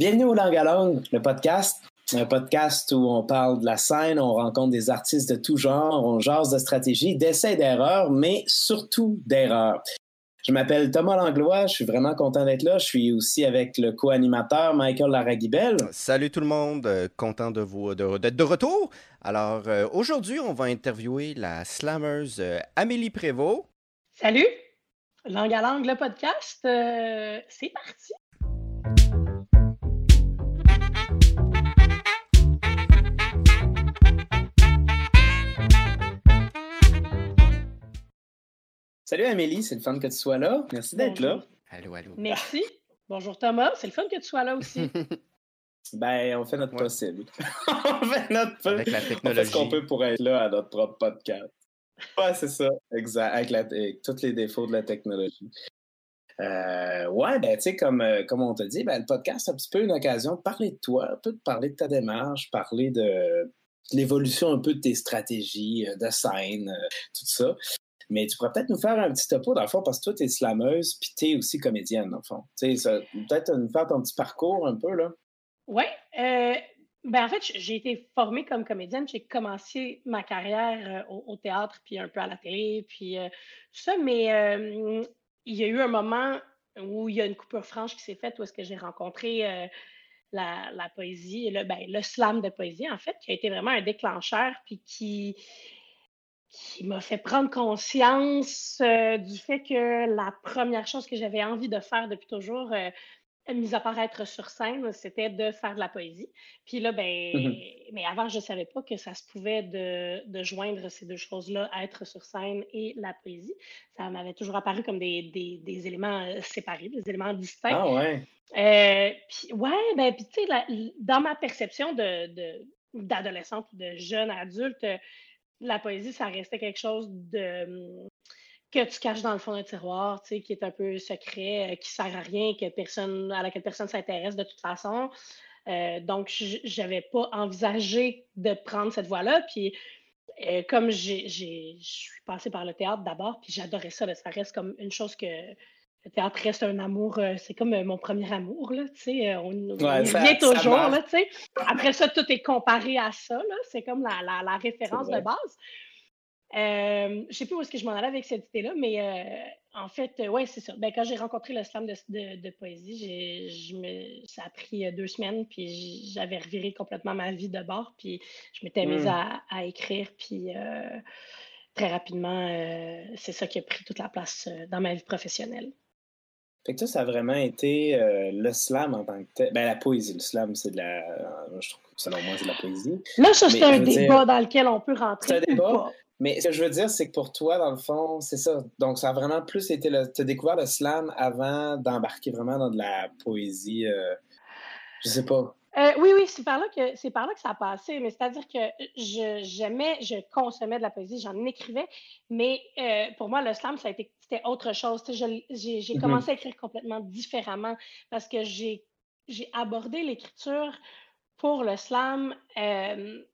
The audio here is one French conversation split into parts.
Bienvenue au Langue à Langue, le podcast. Un podcast où on parle de la scène, on rencontre des artistes de tout genre, on jase de stratégie, d'essais d'erreurs, mais surtout d'erreurs. Je m'appelle Thomas Langlois, je suis vraiment content d'être là. Je suis aussi avec le co-animateur Michael Laragibel. Salut tout le monde, euh, content de vous d'être de, retour. Alors euh, aujourd'hui, on va interviewer la slammeuse euh, Amélie Prévost. Salut, Langue à langue, le podcast, c'est parti. Salut Amélie, c'est le fun que tu sois là. Merci d'être là. Allô, allô. Merci. Bonjour Thomas, c'est le fun que tu sois là aussi. ben, on fait notre possible. on fait notre Avec la technologie. On fait ce qu'on peut pour être là à notre propre podcast. Ouais, c'est ça. Exact. Avec, tous les défauts de la technologie. Euh, ouais, ben, tu sais, comme, euh, comme on t'a dit, ben, le podcast, c'est un petit peu une occasion de parler de toi, un peu de parler de ta démarche, parler de, l'évolution un peu de tes stratégies euh, de scène, tout ça. Mais tu pourrais peut-être nous faire un petit topo, dans le fond, parce que toi, tu es slameuse, puis tu es aussi comédienne, dans le fond. Peut-être nous faire ton petit parcours un peu, là. Oui. Euh, ben, en fait, j'ai été formée comme comédienne. J'ai commencé ma carrière euh, au, théâtre, puis un peu à la télé, puis euh, tout ça. Mais il y a eu un moment où il y a une coupure franche qui s'est faite, où est-ce que j'ai rencontré la, poésie, ben, le slam de poésie, en fait, qui a été vraiment un déclencheur, puis qui qui m'a fait prendre conscience euh, du fait que la première chose que j'avais envie de faire depuis toujours, euh, mis à part être sur scène, c'était de faire de la poésie. Puis là, ben, mmh mais avant, je ne savais pas que ça se pouvait de, de joindre ces deux choses-là, être sur scène et la poésie. Ça m'avait toujours apparu comme des, des, des, éléments euh, séparés, des éléments distincts. Ah ouais. Euh, puis ouais, ben, puis tu sais, dans ma perception de, d'adolescente ou de jeune adulte, la poésie, ça restait quelque chose de hum, que tu caches dans le fond d'un tiroir, tu sais, qui est un peu secret, euh, qui sert à rien, que personne, à laquelle personne s'intéresse de toute façon. Euh, donc, je n'avais pas envisagé de prendre cette voie-là. Puis, euh, comme je suis passée par le théâtre d'abord, puis j'adorais ça, ça reste comme une chose que, théâtre reste un amour, euh, c'est comme euh, mon premier amour, là, tu sais, euh, on, vient toujours, là, tu sais. Après ça, tout est comparé à ça, là, c'est comme la, la, référence de base. Euh, je sais plus où est-ce que je m'en allais avec cette idée-là, mais en fait, ouais, c'est ça. Ben, quand j'ai rencontré le slam de, de, poésie, je me, ça a pris deux semaines, puis j'avais reviré complètement ma vie de bord, puis je m'étais mise hmm. à, à, écrire, puis très rapidement, c'est ça qui a pris toute la place dans ma vie professionnelle. Fait que ça, ça a vraiment été euh, le slam en tant que tel. Ben, la poésie. Le slam, c'est de la. je trouve, selon moi, c'est de la poésie. Là, ça, c'est un débat dans lequel on peut rentrer. C'est un débat. Mais ce que je veux dire, c'est que pour toi, dans le fond, c'est ça. Donc, ça a vraiment plus été. Le... Tu as découvert le slam avant d'embarquer vraiment dans de la poésie. Euh... Je sais pas. Euh, oui, oui, c'est par là que c'est par là que ça a passé. Mais c'est-à-dire que je j'aimais, je consommais de la poésie, j'en écrivais, mais euh, pour moi, le slam, ça a été c'était autre chose. J'ai mm-hmm. commencé à écrire complètement différemment parce que j'ai j'ai abordé l'écriture pour le slam euh,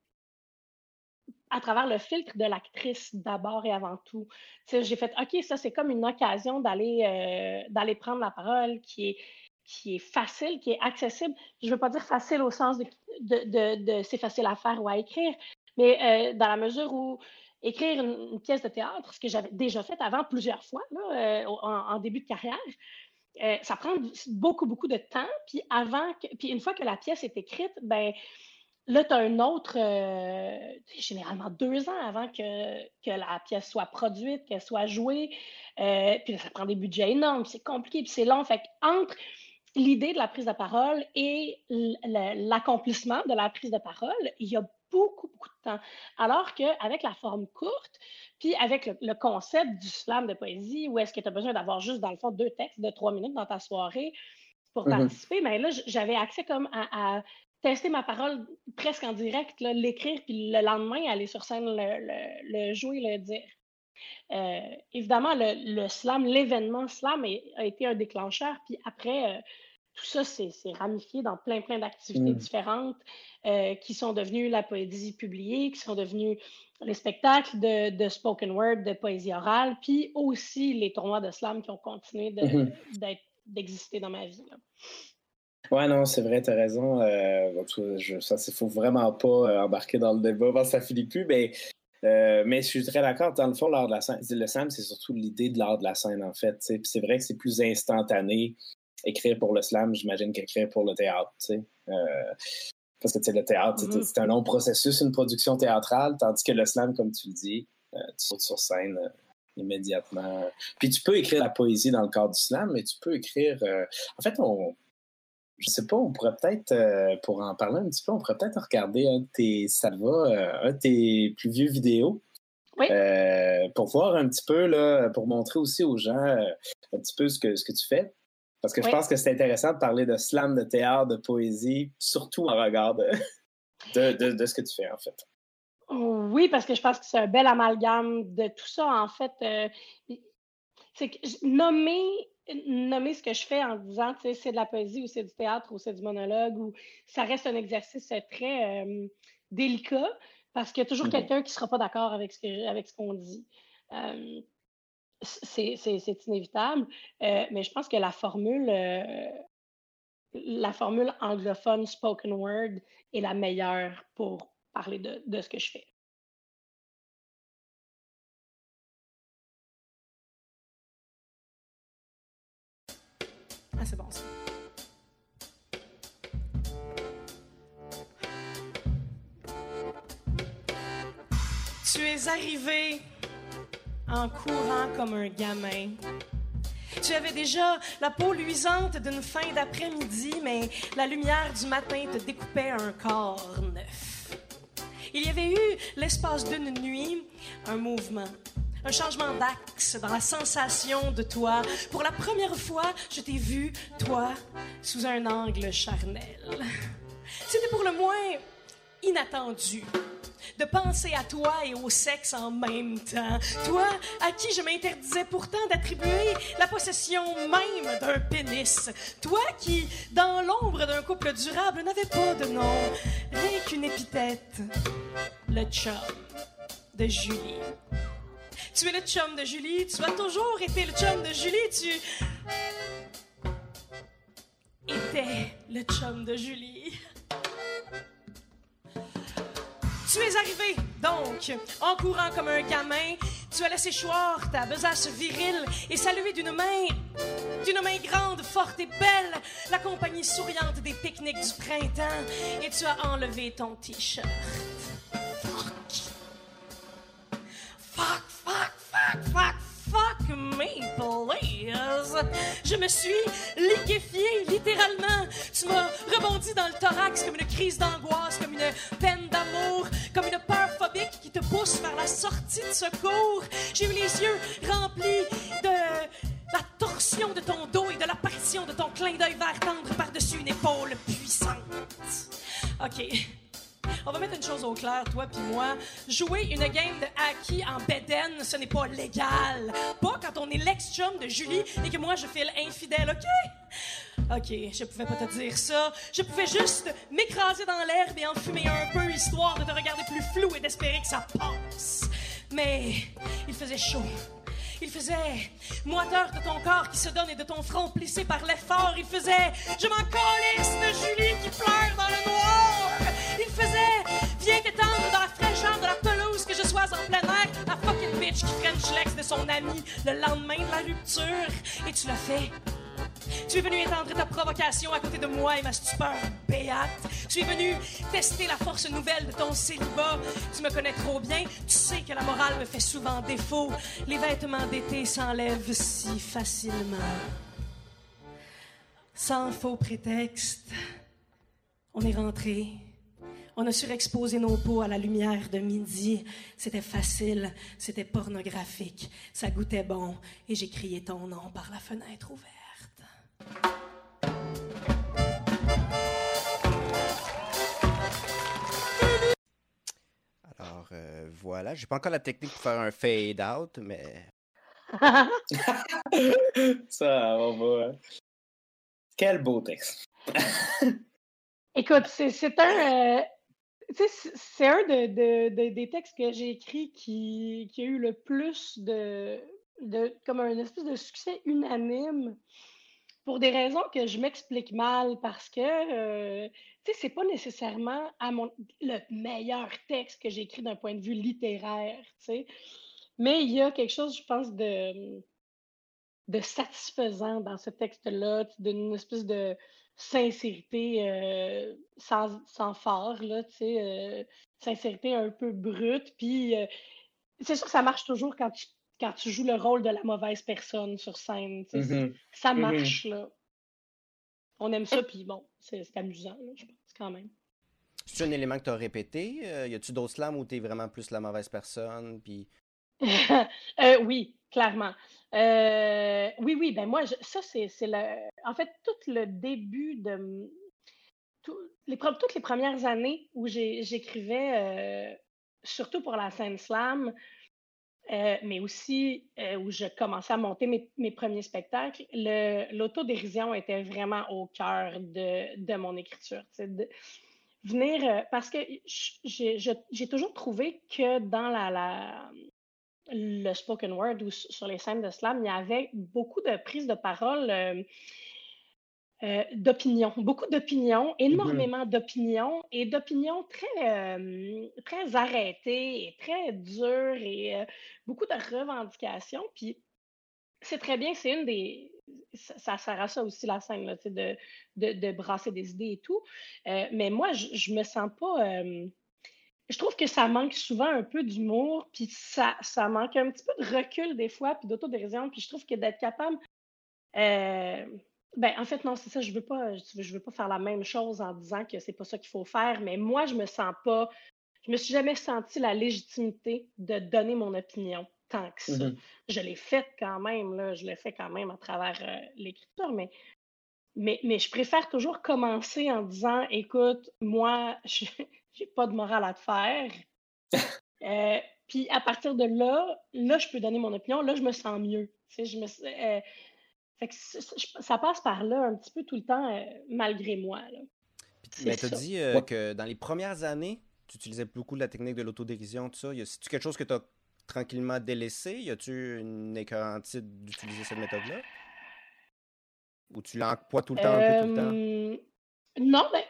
à travers le filtre de l'actrice d'abord et avant tout. J'ai fait OK, ça c'est comme une occasion d'aller d'aller prendre la parole qui est qui est facile, qui est accessible. Je ne veux pas dire facile au sens de, c'est facile à faire ou à écrire, mais euh, dans la mesure où écrire une, pièce de théâtre, ce que j'avais déjà fait avant plusieurs fois là, euh, en, début de carrière, euh, ça prend beaucoup, beaucoup de temps. Puis avant, puis une fois que la pièce est écrite, ben là, tu as un autre, généralement deux ans avant que, que la pièce soit produite, qu'elle soit jouée. puis ça prend des budgets énormes, c'est compliqué, puis c'est long. Fait entre l'idée de la prise de parole et l'accomplissement de la prise de parole, il y a beaucoup, beaucoup de temps. Alors qu'avec la forme courte, puis avec le, concept du slam de poésie, où est-ce que tu as besoin d'avoir juste, dans le fond, deux textes de trois minutes dans ta soirée pour mm-hmm. participer, mais là, j'avais accès comme à, tester ma parole presque en direct, l'écrire, puis le lendemain, aller sur scène, le, jouer, le dire. Euh, évidemment, le, slam, l'événement slam a été un déclencheur. Puis après, euh, tout ça, c'est ramifié dans plein, plein d'activités mmh. différentes euh, qui sont devenues la poésie publiée, qui sont devenues les spectacles de, spoken word, de poésie orale, puis aussi les tournois de slam qui ont continué mmh d'exister dans ma vie. Ouais, non, c'est vrai, tu as raison. Euh, je, ça, il faut vraiment pas euh, embarquer dans le débat parce que ça finit plus, mais, euh, mais je suis très d'accord. Dans le fond, l'art de la scène, le slam, c'est surtout l'idée de l'art de la scène, en fait. c'est vrai que c'est plus instantané écrire pour le slam, j'imagine, qu'écrire pour le théâtre. parce que le théâtre, mm-hmm. c'est un long processus, une production théâtrale, tandis que le slam, comme tu le dis, tu sautes sur scène immédiatement. Puis tu peux écrire la poésie dans le cadre du slam, mais tu peux écrire. en fait, on je sais pas, on pourrait peut-être, euh, pour en parler un petit peu, on pourrait peut-être regarder un de tes, ça va, euh, un de tes plus vieux vidéos. Oui. Euh, pour voir un petit peu, là, pour montrer aussi aux gens un petit peu ce que, ce que tu fais. Parce que je pense que c'est intéressant de parler de slam, de théâtre, de poésie, surtout en regard de, de, de, ce que tu fais, en fait. Oui, parce que je pense que c'est un bel amalgame de tout ça. En fait, c'est que nommer nommer ce que je fais en disant, tu sais, c'est de la poésie ou c'est du théâtre ou c'est du monologue ou ça reste un exercice très euh, délicat parce qu'il y a toujours mm-hmm. quelqu'un qui ne sera pas d'accord avec ce avec ce qu'on dit. Euh, c'est inévitable, euh, mais je pense que la formule, la formule anglophone spoken word est la meilleure pour parler de, de ce que je fais. Ah, c'est bon ça. Tu es arrivé en courant comme un gamin. Tu avais déjà la peau luisante d'une fin d'après-midi, mais la lumière du matin te découpait un corps neuf. Il y avait eu, l'espace d'une nuit, un mouvement, un changement d'axe dans la sensation de toi. Pour la première fois, je t'ai vu, toi, sous un angle charnel. C'était pour le moins inattendu de penser à toi et au sexe en même temps. Toi, à qui je m'interdisais pourtant d'attribuer la possession même d'un pénis. Toi qui, dans l'ombre d'un couple durable, n'avait pas de nom, rien qu'une épithète. Le chum de Julie. Tu es le chum de Julie, tu as toujours été le chum de Julie, tu étais le chum de Julie. Tu es arrivé, donc, en courant comme un gamin. Tu as laissé choir ta besace virile et salué d'une main, d'une main grande, forte et belle, la compagnie souriante des pique-niques du printemps. Et tu as enlevé ton t-shirt. Fuck, fuck, fuck, fuck, fuck me, please. Je me suis liquéfiée, littéralement. Tu m'as rebondi dans le thorax comme une crise d'angoisse, comme une peine d'amour, comme une peur phobique qui te pousse vers la sortie de secours. J'ai eu les yeux remplis de la torsion de ton dos et de l'apparition de ton clin d'œil vert tendre par-dessus une épaule puissante. OK. On va mettre une chose au clair, toi puis moi. Jouer une game de hockey en beden, ce n'est pas légal. Pas quand on est l'ex-chum de Julie et que moi je file infidèle, OK? OK, je pouvais pas te dire ça. Je pouvais juste m'écraser dans l'herbe et en fumer un peu, histoire de te regarder plus flou et d'espérer que ça passe. Mais il faisait chaud. Il faisait moiteur de ton corps qui se donne et de ton front plissé par l'effort. Il faisait je m'en calisse de Julie qui pleure dans le noir. Il faisait viens t'étendre dans la fraîcheur de la pelouse que je sois en plein air. La fucking bitch qui French l'ex de son ami le lendemain de la rupture. Et tu l'as fait. Tu es venu étendre ta provocation à côté de moi et ma stupeur béate. Tu es venu tester la force nouvelle de ton célibat. Tu me connais trop bien. Tu sais que la morale me fait souvent défaut. Les vêtements d'été s'enlèvent si facilement. Sans faux prétexte, on est rentré. On a surexposé nos peaux à la lumière de midi. C'était facile, c'était pornographique, ça goûtait bon, et j'ai crié ton nom par la fenêtre ouverte. Alors euh, voilà, j'ai pas encore la technique pour faire un fade out, mais. Ça, on va. Quel beau texte. Écoute, c'est un. Euh, c'est un de, des textes que j'ai écrit qui, qui, a eu le plus de, de. comme un espèce de succès unanime pour des raisons que je m'explique mal parce que, euh, tu sais, c'est pas nécessairement le meilleur texte que j'ai écrit d'un point de vue littéraire, tu sais. Mais il y a quelque chose, je pense, de, satisfaisant dans ce texte-là, d'une espèce de sincérité euh, sans, sans phare, tu sais, euh, sincérité un peu brute. Puis c'est sûr que ça marche toujours quand tu quand tu joues le rôle de la mauvaise personne sur scène. Mm-hmm. Ça mm-hmm. marche, là. On aime ça, puis bon, c'est amusant, là, je pense, quand même. C'est un élément que tu as répété? Euh, y a-tu d'autres slams où tu es vraiment plus la mauvaise personne? Puis... Euh, oui, clairement. Euh, oui, oui, ben moi, ça, c'est le. En fait, tout le début de. les, toutes les premières années où j'écrivais, surtout pour la scène slam, euh, mais aussi euh, où je commençais à monter mes, premiers spectacles, l'autodérision était vraiment au cœur de, mon écriture. Euh, parce que j'ai toujours trouvé que dans la, le spoken word ou sur les scènes de slam, il y avait beaucoup de prises de parole euh, d'opinions, beaucoup d'opinions, mm-hmm. énormément d'opinions et d'opinions très, euh, très arrêtées et très dures et euh, beaucoup de revendications. Puis c'est très bien, c'est une des. Ça, sert à ça aussi la scène, là, de, de, de, brasser des idées et tout. mais moi, je, je me sens pas. je trouve que ça manque souvent un peu d'humour, puis ça, ça manque un petit peu de recul des fois, puis d'autodérision. Puis je trouve que d'être capable ben, en fait, non, c'est ça. Je veux pas, je veux pas faire la même chose en disant que c'est pas ça qu'il faut faire, mais moi, je me sens pas, je me suis jamais senti la légitimité de donner mon opinion tant que ça. Mmh je l'ai faite quand même, là, je l'ai fait quand même à travers euh, l'écriture, mais, mais, mais je préfère toujours commencer en disant, écoute, moi, j'ai pas de morale à te faire. Euh, puis à partir de là, là, je peux donner mon opinion, là, je me sens mieux. Tu sais, je me, euh, fait que ça passe par là un petit peu tout le temps, euh, malgré moi. Mais tu as dit euh, que dans les premières années, tu utilisais beaucoup la technique de l'autodérision, tout ça. C'est-tu quelque chose que tu as tranquillement délaissé? Y a-tu une d'utiliser cette méthode-là? Ou tu l'emploies tout le temps, un peu tout le temps? Euh, non, ben,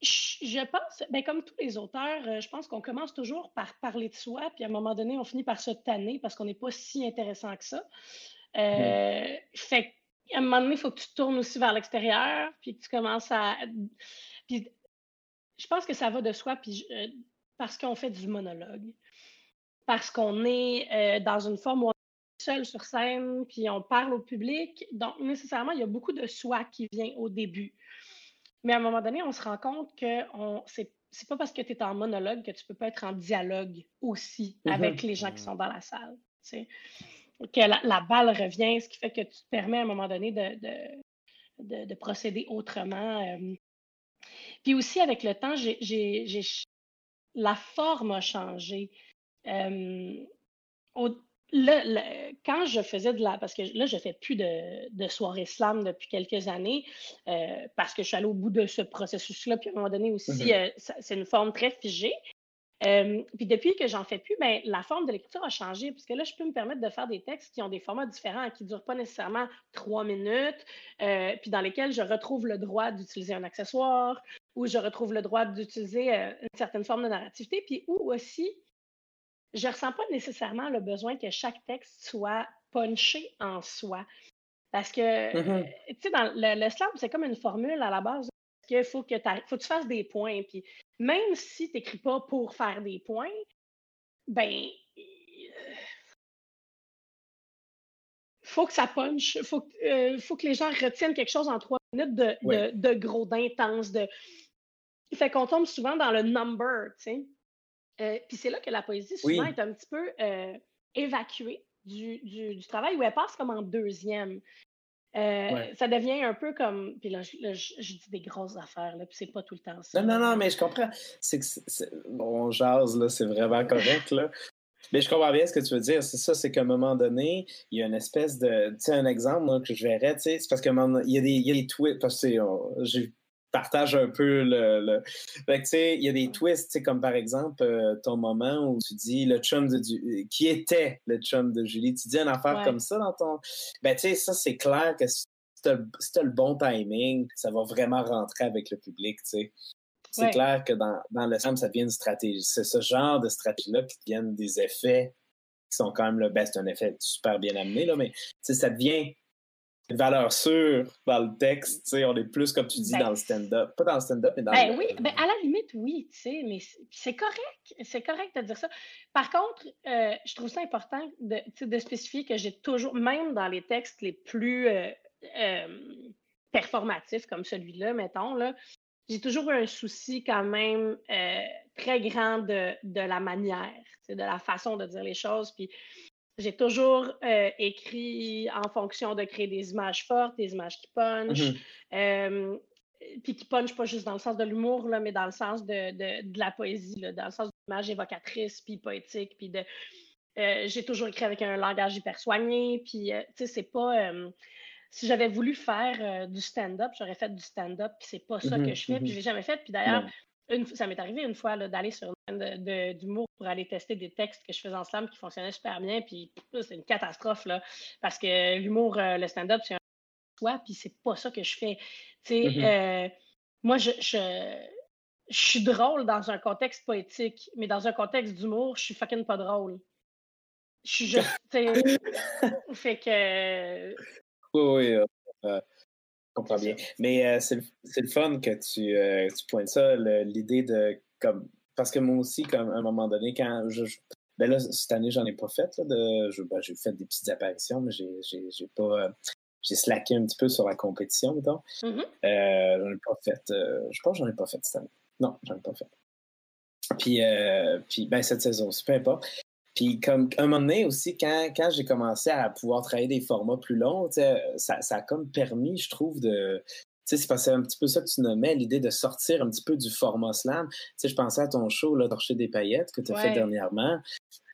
je pense, ben, comme tous les auteurs, je pense qu'on commence toujours par parler de soi, puis à un moment donné, on finit par se tanner parce qu'on n'est pas si intéressant que ça. Euh, fait à un moment donné, il faut que tu tournes aussi vers l'extérieur, puis que tu commences à. Puis, je pense que ça va de soi, puis euh, parce qu'on fait du monologue. Parce qu'on est euh, dans une forme où on est seul sur scène, puis on parle au public. Donc, nécessairement, il y a beaucoup de soi qui vient au début. Mais à un moment donné, on se rend compte que on, c'est, c'est pas parce que tu es en monologue que tu peux pas être en dialogue aussi mm-hmm. avec les gens qui sont dans la salle que la, balle revient, ce qui fait que tu te permets à un moment donné de, de, procéder autrement. Euh. Puis aussi, avec le temps, la forme a changé. Euh, quand je faisais de la. Parce que là, je ne fais plus de, de soirée slam depuis quelques années, euh, parce que je suis allée au bout de ce processus-là. Puis à un moment donné aussi, mm-hmm. c'est une forme très figée puis depuis que j'en fais plus, ben, la forme de l'écriture a changé, puisque là, je peux me permettre de faire des textes qui ont des formats différents, qui ne durent pas nécessairement trois minutes, euh, puis dans lesquels je retrouve le droit d'utiliser un accessoire, ou je retrouve le droit d'utiliser euh, une certaine forme de narrativité, puis où aussi, je ne ressens pas nécessairement le besoin que chaque texte soit punché en soi. Parce que, mm-hmm. euh, tu sais, dans le, le slam, c'est comme une formule à la base qu'il faut que, faut que tu fasses des points. Puis même si tu n'écris pas pour faire des points, ben faut que ça punch, faut, euh, faut que les gens retiennent quelque chose en trois minutes de, de, gros, d'intense. De... Fait qu'on tombe souvent dans le number, tu sais. Euh, puis c'est là que la poésie, souvent, est un petit peu euh, évacuée du, du, du, travail, où elle passe comme en deuxième. Euh, ça devient un peu comme. Puis là, je, dis des grosses affaires, là, puis c'est pas tout le temps ça. Non, non, non, mais je comprends. C'est que. Bon, on jase, là, c'est vraiment correct, là. Mais je comprends bien ce que tu veux dire. C'est ça, c'est qu'à un moment donné, il y a une espèce de. Tu sais, un exemple que je verrais, tu sais, c'est parce qu'il y, a des, il y a des tweets. Parce que j'ai partage un peu le. Fait que, tu sais, il y a des twists, comme par exemple euh, ton moment où tu dis le chum de. Du... Qui était le chum de Julie? Tu dis une affaire comme ça dans ton. Ben, tu sais, ça, c'est clair que c'est tu as, le bon timing, ça va vraiment rentrer avec le public, tu sais. C'est clair que dans, dans le slam, ça devient une stratégie. C'est ce genre de stratégie-là qui deviennent des effets qui sont quand même le best. C'est un effet super bien amené, là, mais ça devient une valeur sûre dans le texte. On est plus, comme tu dis, ben dans le stand-up. Pas dans le stand-up, mais dans ben le. Oui, ben à la limite, oui, mais c'est correct. C'est correct de dire ça. Par contre, euh, je trouve ça important de, de spécifier que j'ai toujours, même dans les textes les plus euh, euh, performatifs comme celui-là, mettons, là, j'ai toujours eu un souci quand même très grand de, de la manière, de la façon de dire les choses. Puis j'ai toujours euh, écrit en fonction de créer des images fortes, des images qui punchent. Mm-hmm. Euh, puis qui punchent pas juste dans le sens de l'humour, mais dans le sens de, de, de la poésie, là, dans le sens d'image évocatrice, puis poétique, puis de. j'ai toujours écrit avec un langage hyper soigné, puis tu sais, c'est pas si j'avais voulu faire euh, du stand-up, j'aurais fait du stand-up, puis c'est pas ça que mmh je fais, puis je l'ai jamais fait. Puis d'ailleurs, ça m'est arrivé une fois d'aller sur d'humour pour aller tester des textes que je faisais en slam qui fonctionnaient super bien, puis c'est une catastrophe, là, parce que l'humour, euh, le stand-up, c'est un choix, puis c'est pas ça que je fais. Tu sais, mmh euh, moi, je, je, suis drôle dans un contexte poétique, mais dans un contexte d'humour, je suis fucking pas drôle. Je suis juste, fait que oui, oui, euh, euh, je comprends bien. Mais euh, c'est le fun que tu, tu pointes ça, l'idée de comme parce que moi aussi, comme à un moment donné, quand je, ben là, cette année, j'en ai pas fait. Là, de, ben, j'ai fait des petites apparitions, mais j'ai, j'ai, pas. j'ai slacké un petit peu sur la compétition, mettons. Mm j'en ai pas fait. je pense que j'en ai pas fait cette année. Non, j'en ai pas fait. Puis, puis ben, cette saison aussi, peu importe. Puis comme un moment donné aussi, quand, quand j'ai commencé à pouvoir travailler des formats plus longs, ça, ça a comme permis, je trouve, de. Tu sais, c'est parce que un petit peu ça que tu nommais, l'idée de sortir un petit peu du format slam. Tu sais, je pensais à ton show, là, Torcher des paillettes, que tu as fait dernièrement.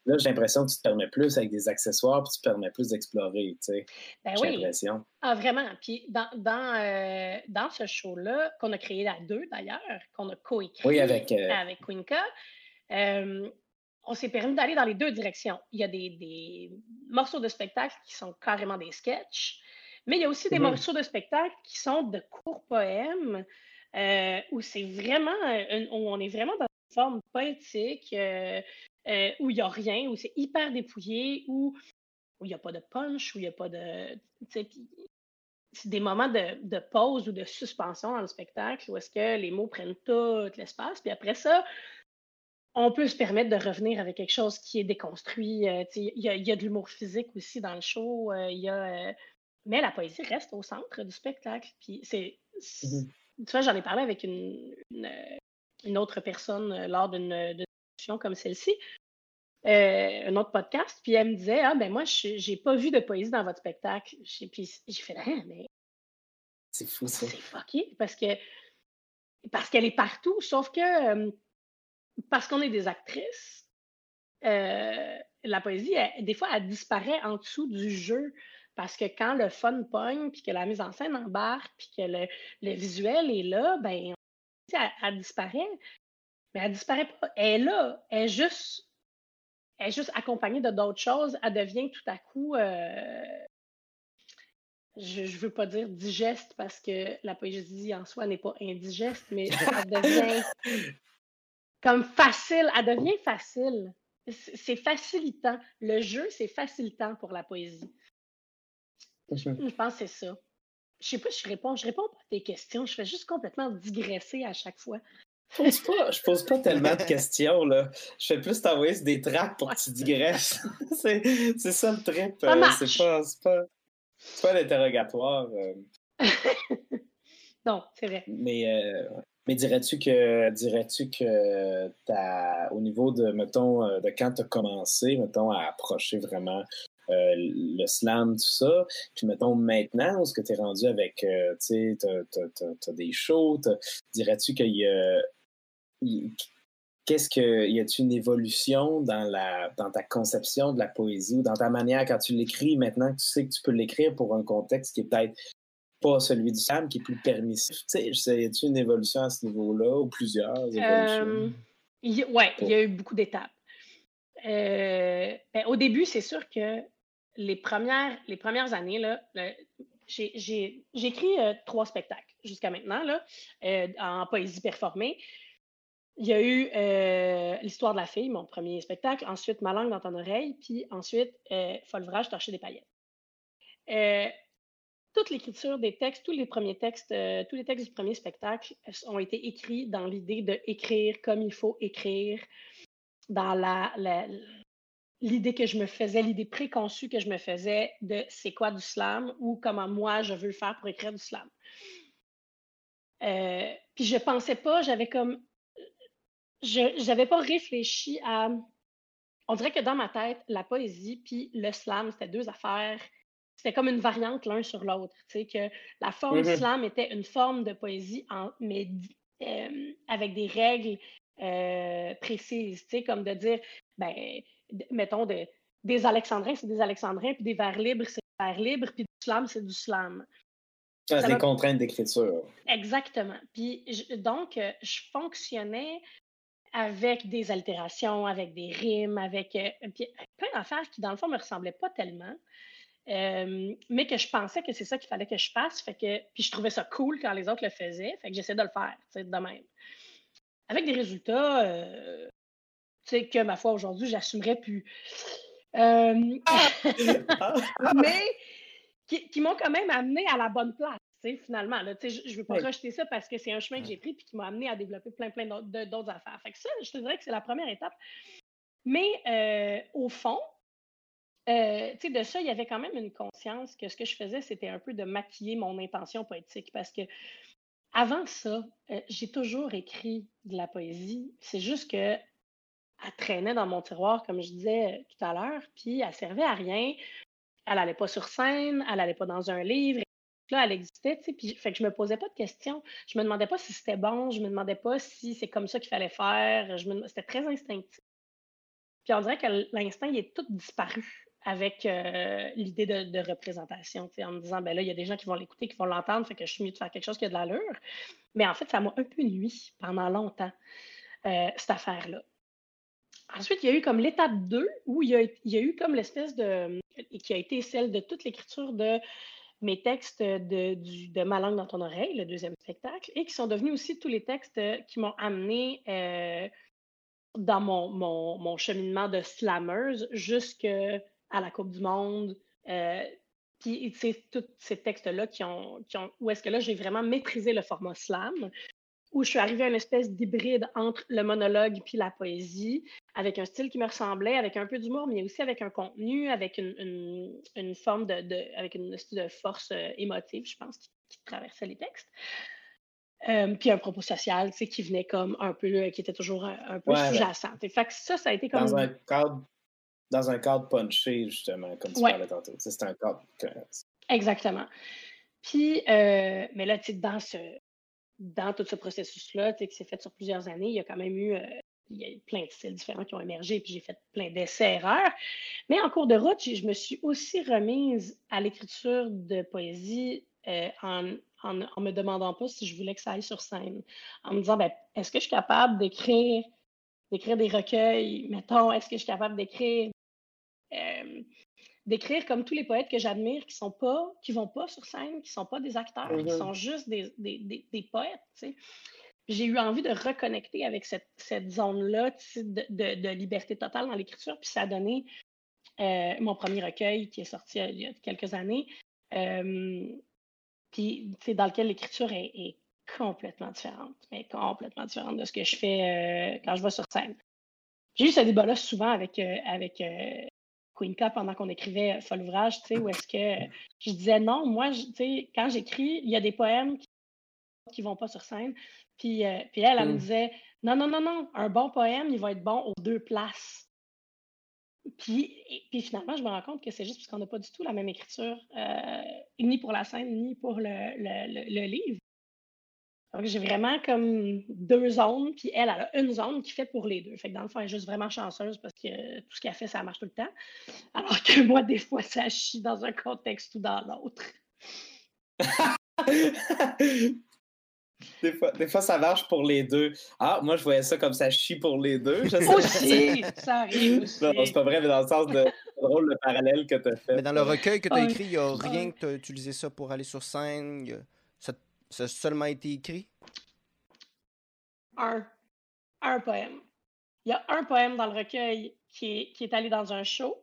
Là, j'ai l'impression que tu te permets plus avec des accessoires, puis tu te permets plus d'explorer, tu sais. Ben oui. l'impression. Ah, vraiment. Puis dans, dans, euh, dans ce show-là, qu'on a créé à deux d'ailleurs, qu'on a coécrit oui, avec, euh, avec Quinca, euh, on s'est permis d'aller dans les deux directions. Il y a des, morceaux de spectacle qui sont carrément des sketchs, mais il y a aussi des morceaux de spectacle qui sont de courts poèmes euh, où c'est vraiment, où on est vraiment dans une forme poétique, euh, euh, où il n'y a rien, où c'est hyper dépouillé, où, il n'y a pas de punch, où il n'y a pas de. C'est des moments de, de, pause ou de suspension dans le spectacle où est-ce que les mots prennent tout l'espace. Puis après ça, on peut se permettre de revenir avec quelque chose qui est déconstruit. Il y, a de l'humour physique aussi dans le show. Euh, y a, mais la poésie reste au centre du spectacle. Puis c'est, mmh Tu vois, j'en ai parlé avec une, une, autre personne lors d'une discussion comme celle-ci, un autre podcast, puis elle me disait Ah, ben moi, j'ai pas vu de poésie dans votre spectacle. Puis j'ai fait Ah, mais. C'est fou ça. C'est fucké parce que. Parce qu'elle est partout, sauf que parce qu'on est des actrices, euh, la poésie, des fois, elle disparaît en dessous du jeu. Parce que quand le fun pogne, puis que la mise en scène embarque, puis que le, visuel est là, ben, elle, disparaît. Mais elle disparaît pas. Elle est là. Elle est juste, elle est juste accompagnée de d'autres choses. Elle devient tout à coup, euh, je ne veux pas dire digeste parce que la poésie en soi n'est pas indigeste, mais elle devient comme facile, elle devient facile. C'est facilitant. Le jeu, c'est facilitant pour la poésie. Je pense que c'est ça. Je sais pas, je réponds, je réponds pas à tes questions. Je fais juste complètement digresser à chaque fois. Je pose pas, je pose pas tellement de questions, là. Je fais plus t'envoyer des tracks pour que tu digresses. c'est ça le trip. Euh, c'est pas, pas, pas l'interrogatoire. Euh. non, c'est vrai. Mais euh, mais dirais-tu que dirais-tu que as, au niveau de, mettons, euh, de quand tu as commencé, mettons, à approcher vraiment le slam, tout ça, puis mettons maintenant, où est-ce que tu es rendu avec, euh, tu sais, tu as, des shows, dirais-tu qu'il y a. Qu'est-ce que. Y a-t-il une évolution dans, la, dans ta conception de la poésie ou dans ta manière quand tu l'écris maintenant que tu sais que tu peux l'écrire pour un contexte qui est peut-être pas celui du SAM qui est plus permissif? Tu sais, y a une évolution à ce niveau-là ou plusieurs évolutions? Euh, oui, il y a eu beaucoup d'étapes. Euh, ben, au début, c'est sûr que les premières, les premières années, là, j'ai écrit euh, trois spectacles jusqu'à maintenant, là, euh, en poésie performée. Il y a eu euh, L'histoire de la fille, mon premier spectacle, ensuite Ma langue dans ton oreille, puis ensuite Folvrage, torcher des paillettes. toute l'écriture des textes, tous les premiers textes, tous les textes du premier spectacle ont été écrits dans l'idée d'écrire comme il faut écrire, dans la, l'idée que je me faisais, l'idée préconçue que je me faisais de c'est quoi du slam ou comment moi je veux faire pour écrire du slam. Euh, puis je pensais pas, j'avais comme. Je n'avais pas réfléchi à. On dirait que dans ma tête, la poésie puis le slam, c'était deux affaires. C'était comme une variante l'un sur l'autre. Tu sais, que la forme mm-hmm. slam était une forme de poésie, en, mais euh, avec des règles euh, précises. Tu sais, comme de dire, ben, mettons, des alexandrins, c'est des alexandrins, puis des vers libres, c'est des vers libres, puis du slam, c'est du slam. Ah, c'est des contraintes d'écriture. Exactement. Puis donc, euh, je fonctionnais avec des altérations, avec des rimes, avec euh, plein d'affaires qui, dans le fond, ne me ressemblaient pas tellement. Euh, mais que je pensais que c'est ça qu'il fallait que je fasse. Fait que, puis je trouvais ça cool quand les autres le faisaient. Fait que j'essaie de le faire, de même. Avec des résultats sais, que ma foi, aujourd'hui, j'assumerais plus. Euh, mais qui, m'ont quand même amené à la bonne place, finalement. Là, je ne veux pas rejeter ça parce que c'est un chemin que j'ai pris et qui m'a amené à développer plein, plein d'autres affaires. Fait que ça, je te dirais que c'est la première étape. Mais euh, au fond, euh, de ça, il y avait quand même une conscience que ce que je faisais, c'était un peu de maquiller mon intention poétique parce que avant ça, j'ai toujours écrit de la poésie. C'est juste que elle traînait dans mon tiroir, comme je disais euh, tout à l'heure, puis elle servait à rien. Elle n'allait pas sur scène, elle n'allait pas dans un livre. Là, elle existait, tu sais, puis fait que je me posais pas de questions. Je me demandais pas si c'était bon, je me demandais pas si c'est comme ça qu'il fallait faire. C'était très instinctif. Puis on dirait que l'instinct, il est tout disparu avec euh, l'idée de, représentation, en me disant, ben là, il y a des gens qui vont l'écouter, qui vont l'entendre, fait que je suis mieux de faire quelque chose qui a de l'allure. Mais en fait, ça m'a un peu nuit pendant longtemps, euh, cette affaire-là. Ensuite, il y a eu comme l'étape 2 où il y, a, eu comme l'espèce de. qui a été celle de toute l'écriture de mes textes de, Ma langue dans ton oreille, le deuxième spectacle, et qui sont devenus aussi tous les textes qui m'ont amené euh, dans mon, mon, cheminement de slammeuse jusqu'à la Coupe du Monde. Euh, puis c'est tous ces textes-là qui ont. Où est-ce que là, j'ai vraiment maîtrisé le format slam où je suis arrivée à une espèce d'hybride entre le monologue puis la poésie, avec un style qui me ressemblait, avec un peu d'humour, mais aussi avec un contenu, avec une, une, forme de, de, avec une de force euh, émotive, je pense, qui, traversait les textes. Euh, puis un propos social, tu sais, qui venait comme un peu, euh, qui était toujours un, peu sous-jacent. Fait que ça, ça a été comme... Dans un cadre, dans un cadre punché, justement, comme tu parlais tantôt. C'est un cadre... Exactement. Puis, mais là, tu sais, dans ce, dans tout ce processus-là, qui s'est fait sur plusieurs années, il y a quand même eu, euh, il y a plein de styles différents qui ont émergé, puis j'ai fait plein d'essais-erreurs. Mais en cours de route, je me suis aussi remise à l'écriture de poésie euh, en, en, me demandant pas si je voulais que ça aille sur scène, en me disant, ben, est-ce que je suis capable d'écrire d'écrire des recueils, mettons, est-ce que je suis capable d'écrire d'écrire comme tous les poètes que j'admire qui sont pas, qui vont pas sur scène, qui sont pas des acteurs, qui mm-hmm. sont juste des, des, des, poètes. J'ai eu envie de reconnecter avec cette, cette zone-là de, de, liberté totale dans l'écriture, puis ça a donné euh, mon premier recueil qui est sorti il y a quelques années, euh, puis dans lequel l'écriture est, complètement différente, mais complètement différente de ce que je fais euh, quand je vais sur scène. J'ai eu ce débat-là souvent avec, avec Pendant qu'on écrivait Folle Ouvrage, tu sais, où est-ce que je disais non, moi, tu sais, quand j'écris, il y a des poèmes qui, ne vont pas sur scène. Puis, euh, puis elle, elle me disait non, non, non, non, un bon poème, il va être bon aux deux places. Puis, puis finalement, je me rends compte que c'est juste parce qu'on n'a pas du tout la même écriture, euh, ni pour la scène, ni pour le, le livre. Donc, j'ai vraiment comme deux zones, puis elle, elle a une zone qui fait pour les deux. Fait que dans le fond, elle est juste vraiment chanceuse parce que tout ce qu'elle fait, ça marche tout le temps. Alors que moi, des fois, ça chie dans un contexte ou dans l'autre. Des fois, des fois, ça marche pour les deux. Ah, moi, je voyais ça comme ça chie pour les deux. Je sais aussi, ça arrive aussi. Non, c'est pas vrai, mais dans le sens de drôle le parallèle que tu as fait. Mais dans le recueil que tu as écrit, il n'y a rien que tu as utilisé ça pour aller sur scène. Ça a seulement été écrit? Un. Un poème. Il y a un poème dans le recueil qui est, qui est allé dans un show,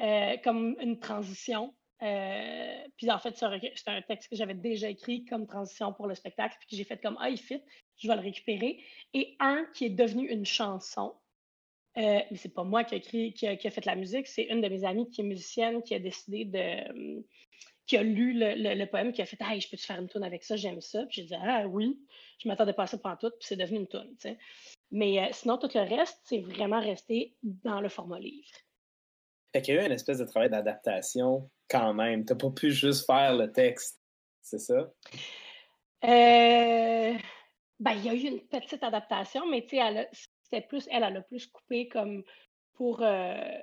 euh, comme une transition. Euh, puis en fait, c'est un texte que j'avais déjà écrit comme transition pour le spectacle, puis que j'ai fait comme Ah, fit, je vais le récupérer. Et un qui est devenu une chanson. Euh, mais c'est pas moi qui a, écrit, qui a, fait la musique, c'est une de mes amies qui est musicienne qui a décidé de. Qui a lu le, poème, qui a fait Hey, je peux-tu faire une tune avec ça, j'aime ça. Puis j'ai dit Ah oui, je m'attendais pas à ça pendant tout, puis c'est devenu une tune. Mais euh, sinon, tout le reste, c'est vraiment resté dans le format livre. Fait qu'il y a eu une espèce de travail d'adaptation quand même. Tu n'as pas pu juste faire le texte, c'est ça? Euh, ben, il y a eu une petite adaptation, mais tu sais, c'était plus, elle, elle a plus coupé comme pour. Euh,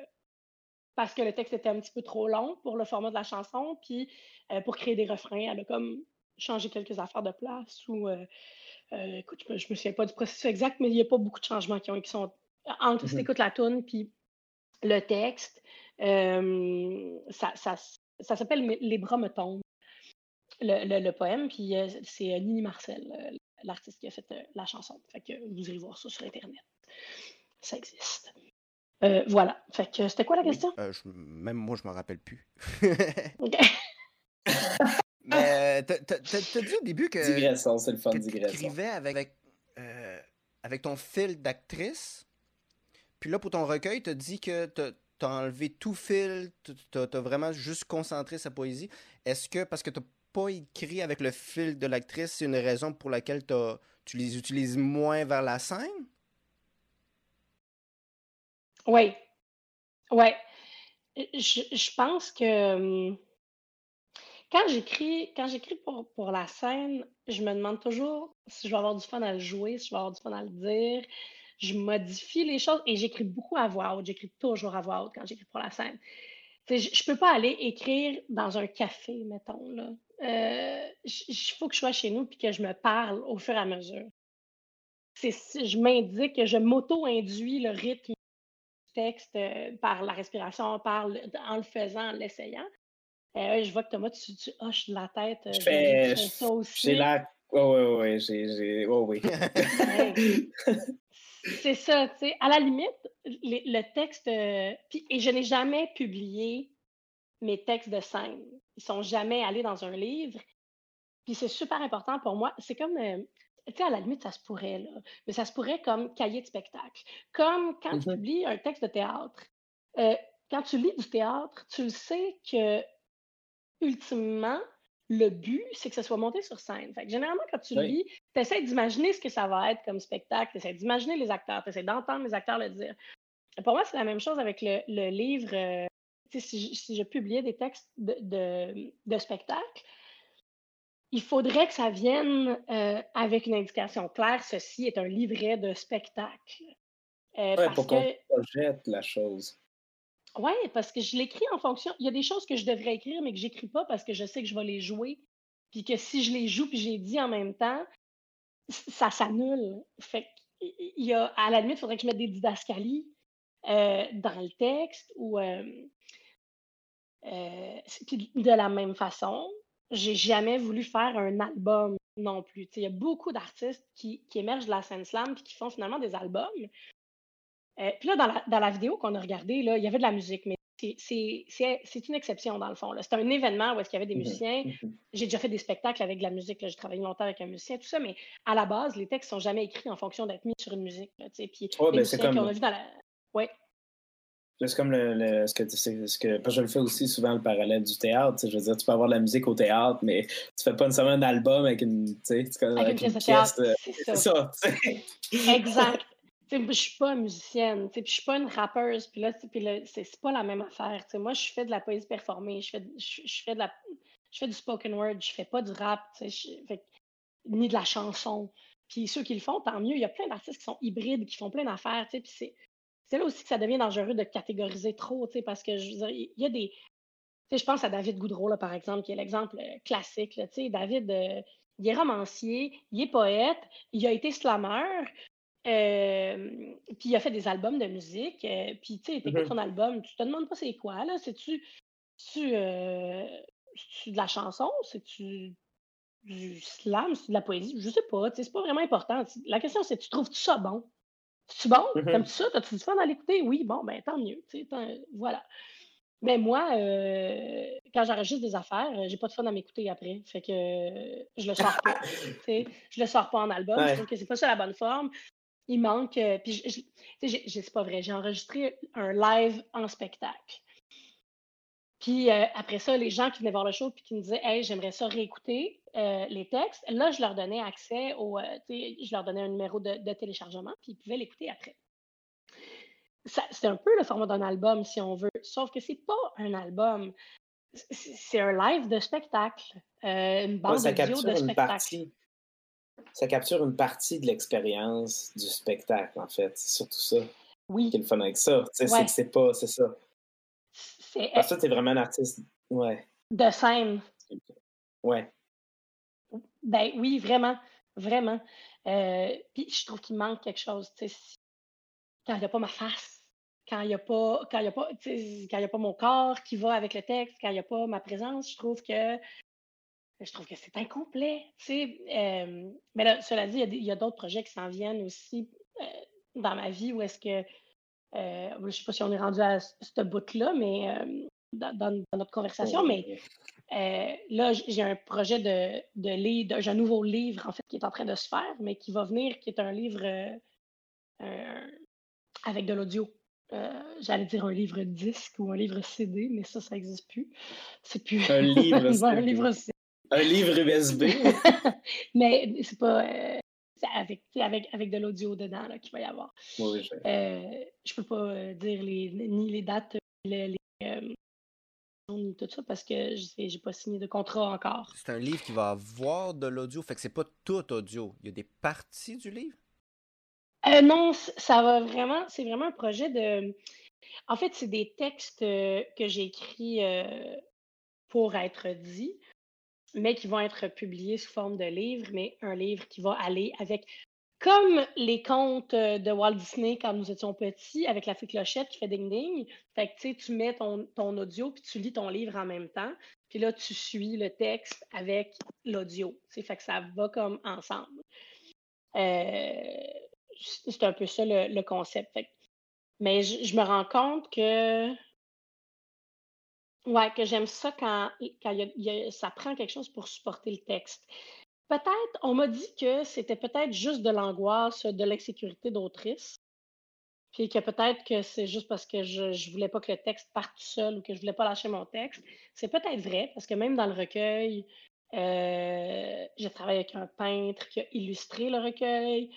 parce que le texte était un petit peu trop long pour le format de la chanson, puis euh, pour créer des refrains, elle a comme changé quelques affaires de place ou. écoute, je me, me souviens pas du processus exact, mais il n'y a pas beaucoup de changements qui, ont, qui sont entre si tu la tune puis le texte. ça, ça, ça s'appelle Les bras me tombent, le, poème, puis c'est Nini Marcel, l'artiste qui a fait la chanson. Fait que vous irez voir ça sur Internet. Ça existe. Voilà. Fait que c'était quoi la question? même moi, je m'en rappelle plus. OK. Mais t'as dit au début que. Digression, c'est le fun, Tu écrivais avec, avec, ton fil d'actrice. Puis là, pour ton recueil, tu as dit que t'as enlevé tout fil, t'as as vraiment juste concentré sa poésie. Est-ce que, parce que t'as pas écrit avec le fil de l'actrice, c'est une raison pour laquelle tu les utilises moins vers la scène? Oui. Oui. Je, pense que hum, quand j'écris, quand j'écris pour, pour la scène, je me demande toujours si je vais avoir du fun à le jouer, si je vais avoir du fun à le dire je modifie les choses et j'écris beaucoup à voix haute. J'écris toujours à voix haute quand j'écris pour la scène. je ne peux pas aller écrire dans un café, mettons. Là. Euh, il faut que je sois chez nous et que je me parle au fur et à mesure. Je m'indique, je m'auto-induis le rythme texte euh, par la respiration, par en le faisant, en l'essayant. Euh, je vois que Thomas, tu, tu hoches de la tête. Je fais, ça aussi. J'ai la... Oh, oui, oui, j'ai... Oh, oui. C'est ça, tu sais. À la limite, le texte. Euh, et je n'ai jamais publié mes textes de scène. Ils sont jamais allés dans un livre. Puis c'est super important pour moi. C'est comme. Euh, tu sais, à la limite, ça se pourrait, là. Mais ça se pourrait comme cahier de spectacle. Comme quand tu mm-hmm. publies un texte de théâtre. Euh, quand tu lis du théâtre, tu sais que, ultimement, le but, c'est que ça soit monté sur scène. Fait généralement, quand tu lis, tu essaies d'imaginer ce que ça va être comme spectacle, tu essaies d'imaginer les acteurs, tu essaies d'entendre les acteurs le dire. pour moi, c'est la même chose avec le, livre. Euh, si, je, publiais des textes de, de, spectacle, il faudrait que ça vienne euh, avec une indication claire. Ceci est un livret de spectacle. Euh, pour qu'on projette la chose. Oui, parce que je l'écris en fonction. Il y a des choses que je devrais écrire, mais que j'écris pas parce que je sais que je vais les jouer. Puis que si je les joue puis j'ai dit en même temps, ça s'annule. Fait il y a, à la limite, il faudrait que je mette des didascalies euh, dans le texte ou euh, euh, de la même façon, j'ai jamais voulu faire un album non plus. Il y a beaucoup d'artistes qui, qui, émergent de la scène slam et qui font finalement des albums. Euh, puis là, dans la, dans la vidéo qu'on a regardée, il y avait de la musique, mais c'est une exception dans le fond. C'est un événement où est-ce qu'il y avait des mmh musiciens. Mmh j'ai déjà fait des spectacles avec de la musique. J'ai travaillé longtemps avec un musicien, tout ça, mais à la base, les textes sont jamais écrits en fonction d'être mis sur une musique. puis oh, ben, c'est comme... vu dans la... Ouais. C'est comme le, ce, que, ce que je le fais aussi souvent le parallèle du théâtre. Je veux dire, tu peux avoir de la musique au théâtre, mais tu fais pas nécessairement un album avec une, avec, avec une pièce. C'est ça. exact je ne suis pas musicienne, puis je suis pas une rappeuse, puis là, c'est pas la même affaire. moi, je fais de la poésie performée, je fais, je, fais, de la, je fais du spoken word, je fais pas du rap, ni de la chanson. Puis ceux qui le font, tant mieux. Il y a plein d'artistes qui sont hybrides, qui font plein d'affaires, puis c'est là aussi que ça devient dangereux de catégoriser trop, parce que je il y a des. je pense à David Goudreau, là, par exemple, qui est l'exemple euh, classique. Là, David, euh, il est romancier, il est poète, il a été slammer, euh, puis il a fait des albums de musique. Euh, puis tu sais, t'écoutes mm-hmm. son album, tu te demandes pas c'est quoi, là. C'est-tu euh, de la chanson? C'est-tu du slam? C'est de la poésie? Je sais pas. C'est pas vraiment important. La question, c'est tu trouves-tu ça bon? C'est bon? Mm-hmm. T'aimes-tu ça? T'as-tu du fun à l'écouter? Oui, bon, ben tant mieux. voilà. Mais moi, euh, quand j'enregistre des affaires, euh, j'ai pas de fun à m'écouter après. Fait que euh, je le sors pas. je le sors pas en album. Je trouve que c'est pas ça la bonne forme. Il manque. puis, je, c'est pas vrai. J'ai enregistré un live en spectacle. Puis après ça, les gens qui venaient voir le show puis qui me disaient Hey, j'aimerais ça réécouter les textes. Là, je leur donnais accès au. je leur donnais un numéro de, de téléchargement, puis ils pouvaient l'écouter après c'est un peu le format d'un album, si on veut, sauf que c'est pas un album. C'est un live de spectacle, euh, une bande audio de spectacle. ça capture une partie de l'expérience du spectacle, en fait. C'est surtout ça. Oui. Qui est le fun avec ça. C'est que c'est pas, c'est ça. Parce que tu es vraiment un artiste. Ouais. De scène. Ouais. Ben oui, vraiment. Vraiment. Euh, puis je trouve qu'il manque quelque chose. Quand il n'y a pas ma face, quand il n'y a pas quand il a pas quand y a pas mon corps qui va avec le texte, quand il n'y a pas ma présence, je trouve que je trouve que c'est incomplet. Euh, mais là, cela dit, il y a d'autres projets qui s'en viennent aussi euh, dans ma vie où est-ce que euh, je ne sais pas si on est rendu à ce bout-là, mais dans, notre conversation, mais là, j'ai un projet de, de livre, j'ai un nouveau livre en fait qui est en train de se faire, mais qui va venir, qui est un livre avec de l'audio. Euh, j'allais dire un livre disque ou un livre CD, mais ça, ça n'existe plus. C'est plus. Un livre un livre CD. Un livre USB. mais c'est pas. Euh, avec, avec, avec de l'audio dedans qu'il va y avoir. Oui, je euh, je peux pas dire les, ni les dates, les, ni tout ça parce que je n'ai pas signé de contrat encore. C'est un livre qui va avoir de l'audio, fait que c'est pas tout audio. Il y a des parties du livre? Euh, non, ça va vraiment, c'est vraiment un projet de. En fait, c'est des textes euh, que j'ai écrits euh, pour être dit, mais qui vont être publiés sous forme de livre, mais un livre qui va aller avec. Comme les contes de Walt Disney quand nous étions petits, avec la fée clochette qui fait ding-ding. Fait que tu mets ton, audio puis tu lis ton livre en même temps. Puis là, tu suis le texte avec l'audio. Fait que ça va comme ensemble. Euh, c'est un peu ça le, concept. Mais je, me rends compte que ouais, que j'aime ça quand, quand ça prend quelque chose pour supporter le texte. Peut-être, on m'a dit que c'était peut-être juste de l'angoisse, de l'insécurité d'autrice. Puis que peut-être que c'est juste parce que je ne voulais pas que le texte parte tout seul ou que je voulais pas lâcher mon texte. C'est peut-être vrai, parce que même dans le recueil, euh, j'ai travaillé avec un peintre qui a illustré le recueil.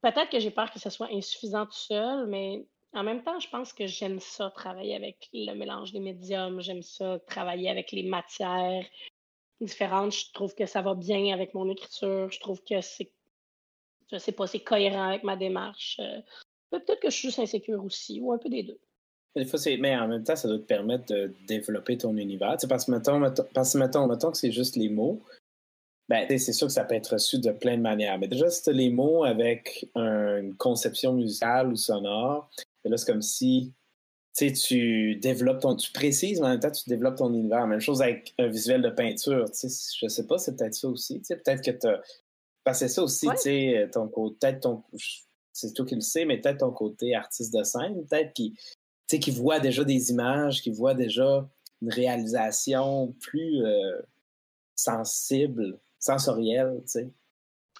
Peut-être que j'ai peur que ce soit insuffisant tout seul, mais en même temps, je pense que j'aime ça travailler avec le mélange des médiums. J'aime ça travailler avec les matières différentes. Je trouve que ça va bien avec mon écriture. Je trouve que c'est, je sais pas, c'est cohérent avec ma démarche. Euh, peut-être que je suis juste insécure aussi, ou un peu des deux. Mais en même temps, ça doit te permettre de développer ton univers. parce que, mettons, parce que, mettons, mettons que c'est juste les mots, ben, c'est sûr que ça peut être reçu de plein de manières. Mais déjà, si les mots avec une conception musicale ou sonore, ben là, c'est comme si tu développes ton. Tu précises, mais en même temps, tu développes ton univers. Même chose avec un visuel de peinture. Je sais pas, c'est peut-être ça aussi. Peut-être que tu Parce que c'est ça aussi, tu sais, ton côté. ton. C'est toi qui le sais, mais peut-être ton côté artiste de scène, peut-être qui, qui voit déjà des images, qui voit déjà une réalisation plus euh, sensible sensoriel, tu sais.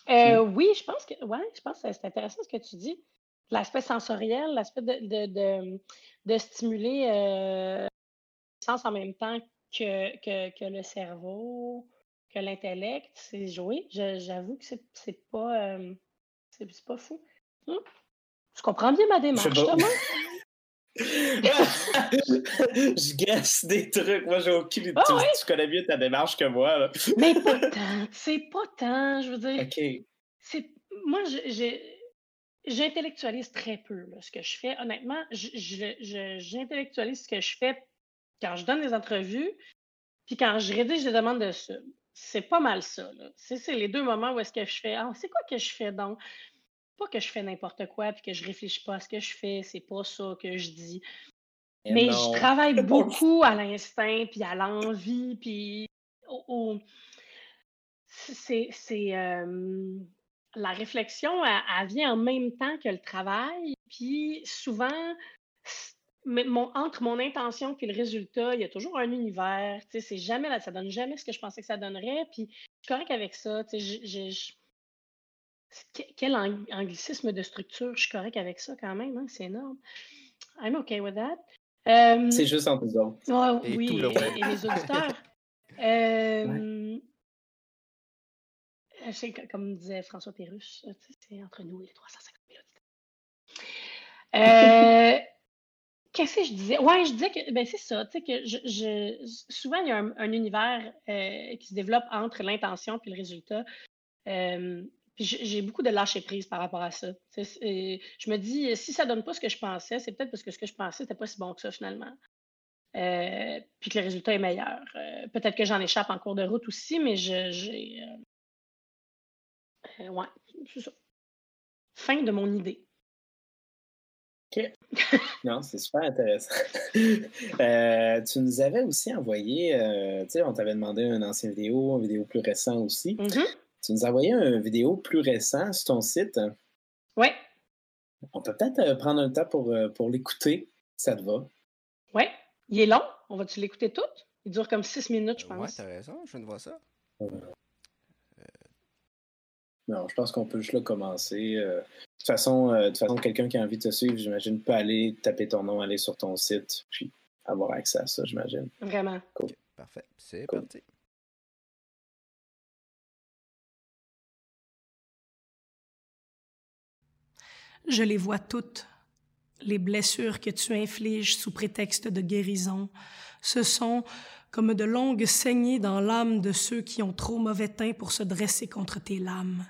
Euh, oui, je pense que ouais, je pense que c'est intéressant ce que tu dis. L'aspect sensoriel, l'aspect de, de, de, stimuler euh, le sens en même temps que, que, le cerveau, que l'intellect, c'est joué. J'avoue que c'est pas, euh, c'est pas fou. Hum? Tu comprends bien ma démarche, Thomas? je gasse des trucs. Moi, j'ai aucune idée. Ah tu, connais mieux ta démarche que moi. Là. Mais pas tant. C'est pas tant. Je veux dire. OK. C'est... Moi, j'intellectualise très peu ce que je fais. Honnêtement, j'intellectualise ce que je fais quand je donne des entrevues, puis quand je rédige des demandes de sub. C'est pas mal ça. C'est, les deux moments où est-ce que je fais Ah, c'est quoi que je fais donc? pas que je fais n'importe quoi puis que je réfléchis pas à ce que je fais, c'est pas ça que je dis. Mais je travaille beaucoup à l'instinct, puis à l'envie, puis c'est la réflexion, elle, vient en même temps que le travail, puis souvent, mon, entre mon intention et le résultat, il y a toujours un univers. C'est jamais, ça donne jamais ce que je pensais que ça donnerait. Puis je suis correct avec ça. quel anglicisme de structure, je suis correct avec ça quand même. Hein, c'est énorme. I'm okay with that. Euh, c'est juste en nous autres. oui, et, les auditeurs. euh, comme disait François Pérusse, c'est entre nous et les 350 000 auditeurs. Euh, Qu'est-ce que je disais? Ouais, je disais que ben c'est ça, tu sais que je, souvent il y a un, univers euh, qui se développe entre l'intention et le résultat. Euh, puis j'ai beaucoup de lâcher prise par rapport à ça. je me dis, si ça donne pas ce que je pensais, c'est peut-être parce que ce que je pensais n'était pas si bon que ça finalement. Euh, puis que le résultat est meilleur. peut-être que j'en échappe en cours de route aussi, mais j'ai. Ouais, c'est ça. Fin de mon idée. OK. non, c'est super intéressant. Euh, tu nous avais aussi envoyé, euh, tu sais, on t'avait demandé une ancienne vidéo, une vidéo plus récente aussi. Mm-hmm. Tu nous as envoyé une vidéo plus récente sur ton site. Oui. On peut peut-être euh, prendre un temps pour, pour l'écouter, ça te va? Oui. Il est long. On va-tu l'écouter tout? Il dure comme six minutes, je pense. Oui, t'as raison, je viens de voir ça. Non, je pense qu'on peut juste le commencer. Euh, de toute façon, euh, façon quelqu'un qui a envie de te suivre, j'imagine, peut aller taper ton nom, aller sur ton site, puis avoir accès à ça, j'imagine. Vraiment. Cool. parfait. C'est parti. Je les vois toutes, les blessures que tu infliges sous prétexte de guérison. Ce sont comme de longues saignées dans l'âme de ceux qui ont trop mauvais teint pour se dresser contre tes lames.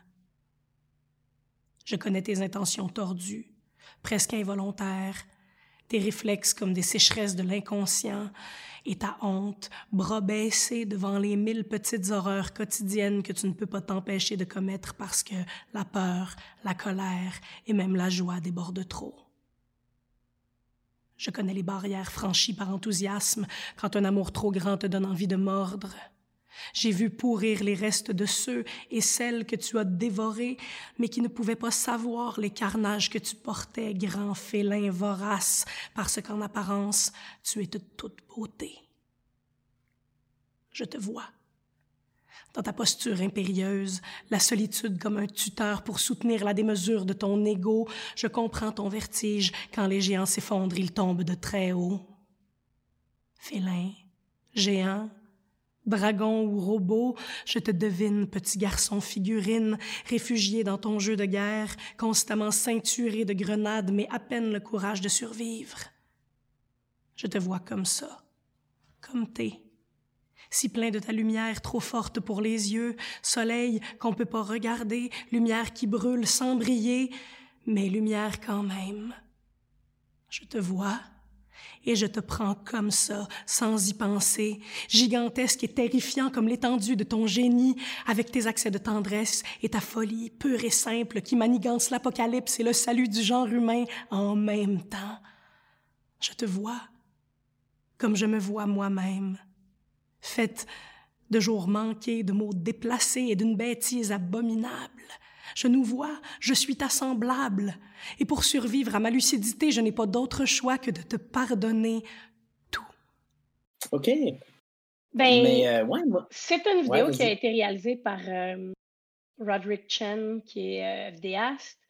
Je connais tes intentions tordues, presque involontaires, tes réflexes comme des sécheresses de l'inconscient, et ta honte, bras baissés devant les mille petites horreurs quotidiennes que tu ne peux pas t'empêcher de commettre parce que la peur, la colère et même la joie débordent trop. Je connais les barrières franchies par enthousiasme quand un amour trop grand te donne envie de mordre. J'ai vu pourrir les restes de ceux et celles que tu as dévorés, mais qui ne pouvaient pas savoir les carnages que tu portais, grand félin vorace, parce qu'en apparence, tu es de toute beauté. Je te vois. Dans ta posture impérieuse, la solitude comme un tuteur pour soutenir la démesure de ton ego, je comprends ton vertige. Quand les géants s'effondrent, ils tombent de très haut. Félin, géant, Dragon ou robot, je te devine, petit garçon figurine, réfugié dans ton jeu de guerre, constamment ceinturé de grenades, mais à peine le courage de survivre. Je te vois comme ça, comme t'es, si plein de ta lumière trop forte pour les yeux, soleil qu'on peut pas regarder, lumière qui brûle sans briller, mais lumière quand même. Je te vois, et je te prends comme ça, sans y penser, gigantesque et terrifiant comme l'étendue de ton génie, avec tes accès de tendresse et ta folie pure et simple qui manigance l'apocalypse et le salut du genre humain en même temps. Je te vois comme je me vois moi-même, faite de jours manqués, de mots déplacés et d'une bêtise abominable, je nous vois, je suis ta semblable. Et pour survivre à ma lucidité, je n'ai pas d'autre choix que de te pardonner tout. OK. Ben, euh, c'est une vidéo qui a été réalisée par euh, Roderick Chen, qui est euh, vidéaste,